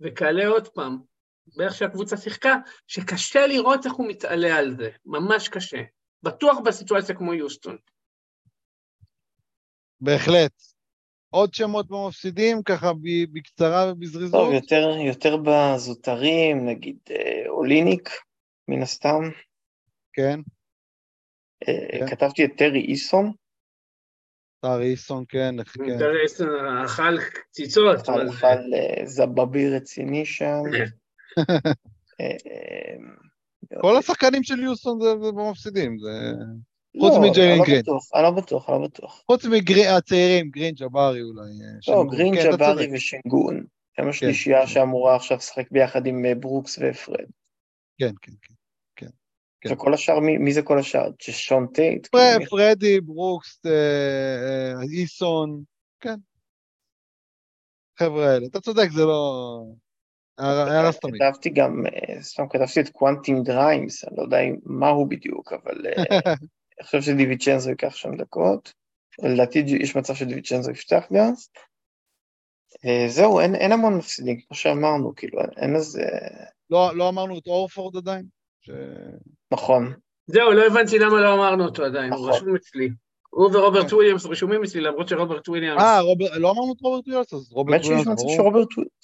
וכאלה עוד פעם, באיך שהקבוצה שיחקה, שקשה לראות איך הוא מתעלה על זה, ממש קשה. בטוח בסיטואציה כמו יוסטון. בהחלט. עוד שמות במפסידים, ככה ב- בקצרה ובזריזות. טוב, יותר, יותר בזוטרים, נגיד אה, אוליניק, מן הסתם. כן, אה, כן. כתבתי את טרי איסון, טארי איסון, כן, איך- כן. תראה, אכל קציצות. אכל אה, זבבי רציני שם. כל השחקנים של יוסטון זה זה במפסידים, זה... לא, חוץ מג'יילן אני לא גרין. אני לא בטוח, אני לא בטוח. חוץ מהצעירים, גרין ג'בארי אולי. אה, לא. גרין, כן, ג'בארי. ושינגון. הם כן. השלישייה שאמורה עכשיו לשחק ביחד עם אה, ברוקס ופרד. כן, כן, כן. כן. וכל השאר, מי מי זה כל השאר? שון טייט? פר- כאילו, פרדי, ברוקס, אה, אה, איסון, כן. חבר'ה האלה, אתה צודק, זה לא... הערה סתמית. כתבתי גם, סתם כתבתי את קוונטין גריימס, אני לא יודע מה הוא בדיוק, אבל אני חושב שדיוויצ'נזו ייקח שם דקות. לדעתי יש מצב שדיוויצ'נזו יפתח גם. אה, זהו, אין, אין המון מפסידים, כמו שאמרנו, כאילו, אין איזה... לא לא אמרנו את הורפורד עדיין? ש- נכון, זהו, לא הבנתי למה לא אמרנו אותו עדיין, הוא נכון. רשום אצלי. הוא ורוברט וויליאמס רשומים אצלי, למרות שרוברט וויליאמס... אה, רוברט- לא אמרנו את רוברט וויליאמס, אז רוברט באמת שיש וויליאמס מצב. שרוברט וויליאמס...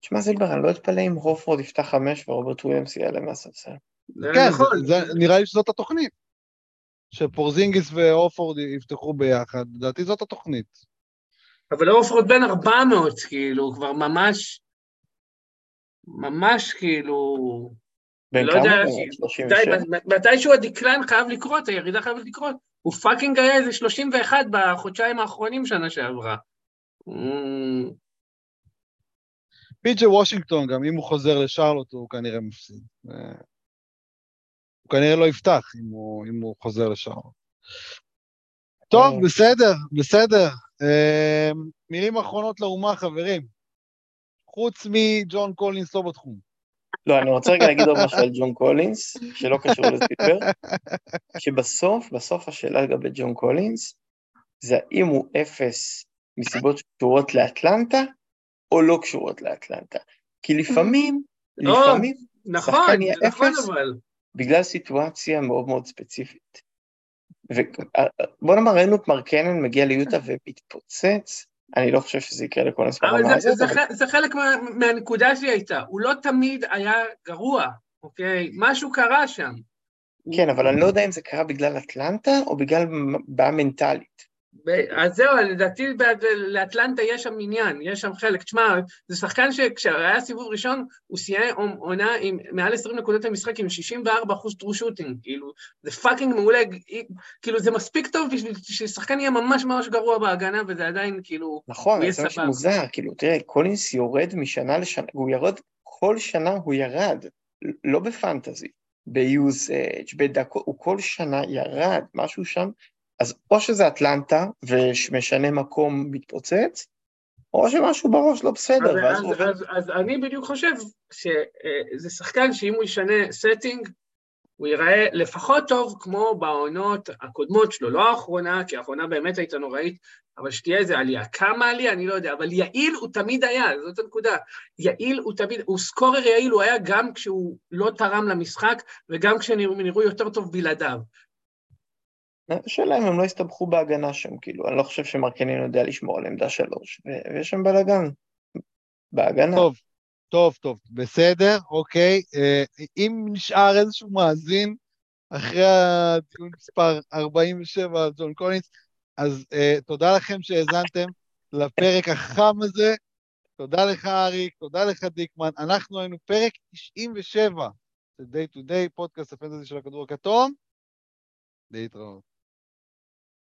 תשמע זילבר, אני לא אתפלא אם הופורד יפתח חמש ורוברט וויליאמס יעלה מהספסל. זה כן, נכון. נראה לי שזאת התוכנית. שפורזינגיס והורפורד יפתחו ביחד, לדעתי זאת התוכנית. אבל הורפורד בן 400, כאילו, כבר ממש... ממש כאילו... בן לא כמה? יודע, הוא? ש- 37? די, מתישהו ה decline חייב לקרות, הירידה חייבת לקרות. הוא fucking היה איזה 31 בחודשיים האחרונים שנה שעברה. אמ, פי.ג'י וושינגטון, גם אם הוא חוזר לשרלוט, הוא כנראה מפסיד. אה, כנראה לא יפתח אם הוא, אם הוא חוזר לשרלוט. טוב, אה. בסדר, בסדר. אה, מילים אחרונות לאומה, חברים. חוץ מג'ון קולינס לא בתחום. לא, אני רוצה רגע להגיד עוד משהו על ג'ון קולינס, שלא קשור לזילבר, שבסוף, בסוף השאלה לגבי ג'ון קולינס, זה האם הוא אפס מסיבות שקשורות לאטלנטה, או לא קשורות לאטלנטה. כי לפעמים, לא, לפעמים, נכון, שחקן יהיה זה נכון אפס? אבל. בגלל סיטואציה מאוד מאוד ספציפית. ובוא נאמר, ראינו את מרקנן מגיע ליוטה ומתפוצץ, אני לא חושב שזה יקרה לקולינס אבל ברמה זה, הזאת, זה, אבל זה, זה חלק מה, מהנקודה שלי הייתה, הוא לא תמיד היה גרוע, אוקיי? משהו קרה שם. כן, אבל אני לא יודע אם זה קרה בגלל אטלנטה או בגלל בעיה מנטלית. אז זהו, לדעתי לאטלנטה יש שם עניין, יש שם חלק. תשמע, זה שחקן שכשהיה סיבוב ראשון, הוא סיים עונה עם מעל 20 נקודות למשחק עם 64 אחוז true shooting, כאילו, זה fucking מעולה, כאילו, זה מספיק טוב בשביל ששחקן יהיה ממש ממש גרוע בהגנה, וזה עדיין, כאילו, נכון, זה משהו מוזר, כאילו, תראה, קולינס יורד משנה לשנה, הוא ירד, כל שנה הוא ירד, לא בפנטזי, ב usage, בדקות, הוא כל שנה ירד, משהו שם אז או שזה אטלנטה ומשנה מקום מתפוצץ, או שמשהו בראש לא בסדר, אז, אז, אז, אז אני בדיוק חושב שזה שחקן שאם הוא ישנה setting, הוא ייראה לפחות טוב כמו בעונות הקודמות שלו, לא האחרונה, כי האחרונה באמת הייתה נוראית, אבל שתהיה איזה עלייה. כמה עלייה? אני לא יודע, אבל יעיל הוא תמיד היה, זאת הנקודה. יעיל הוא תמיד, הוא סקורר יעיל, הוא היה גם כשהוא לא תרם למשחק, וגם כשנראו יותר טוב בלעדיו. השאלה אם הם לא הסתבכו בהגנה שם, כאילו, אני לא חושב שמרקנין יודע לשמור על עמדה שלוש, ויש שם בלאגן בהגנה. טוב, טוב, טוב, בסדר, אוקיי. אה, אם נשאר איזשהו מאזין אחרי הדיון מספר 47 על ג'ון קולינס, אז uh, תודה לכם שהאזנתם לפרק החם הזה. תודה לך, אריק, תודה לך, דיקמן. אנחנו היינו פרק 97 של Day to Day, פודקאסט הפנטזי של הכדור הכתום. להתראות.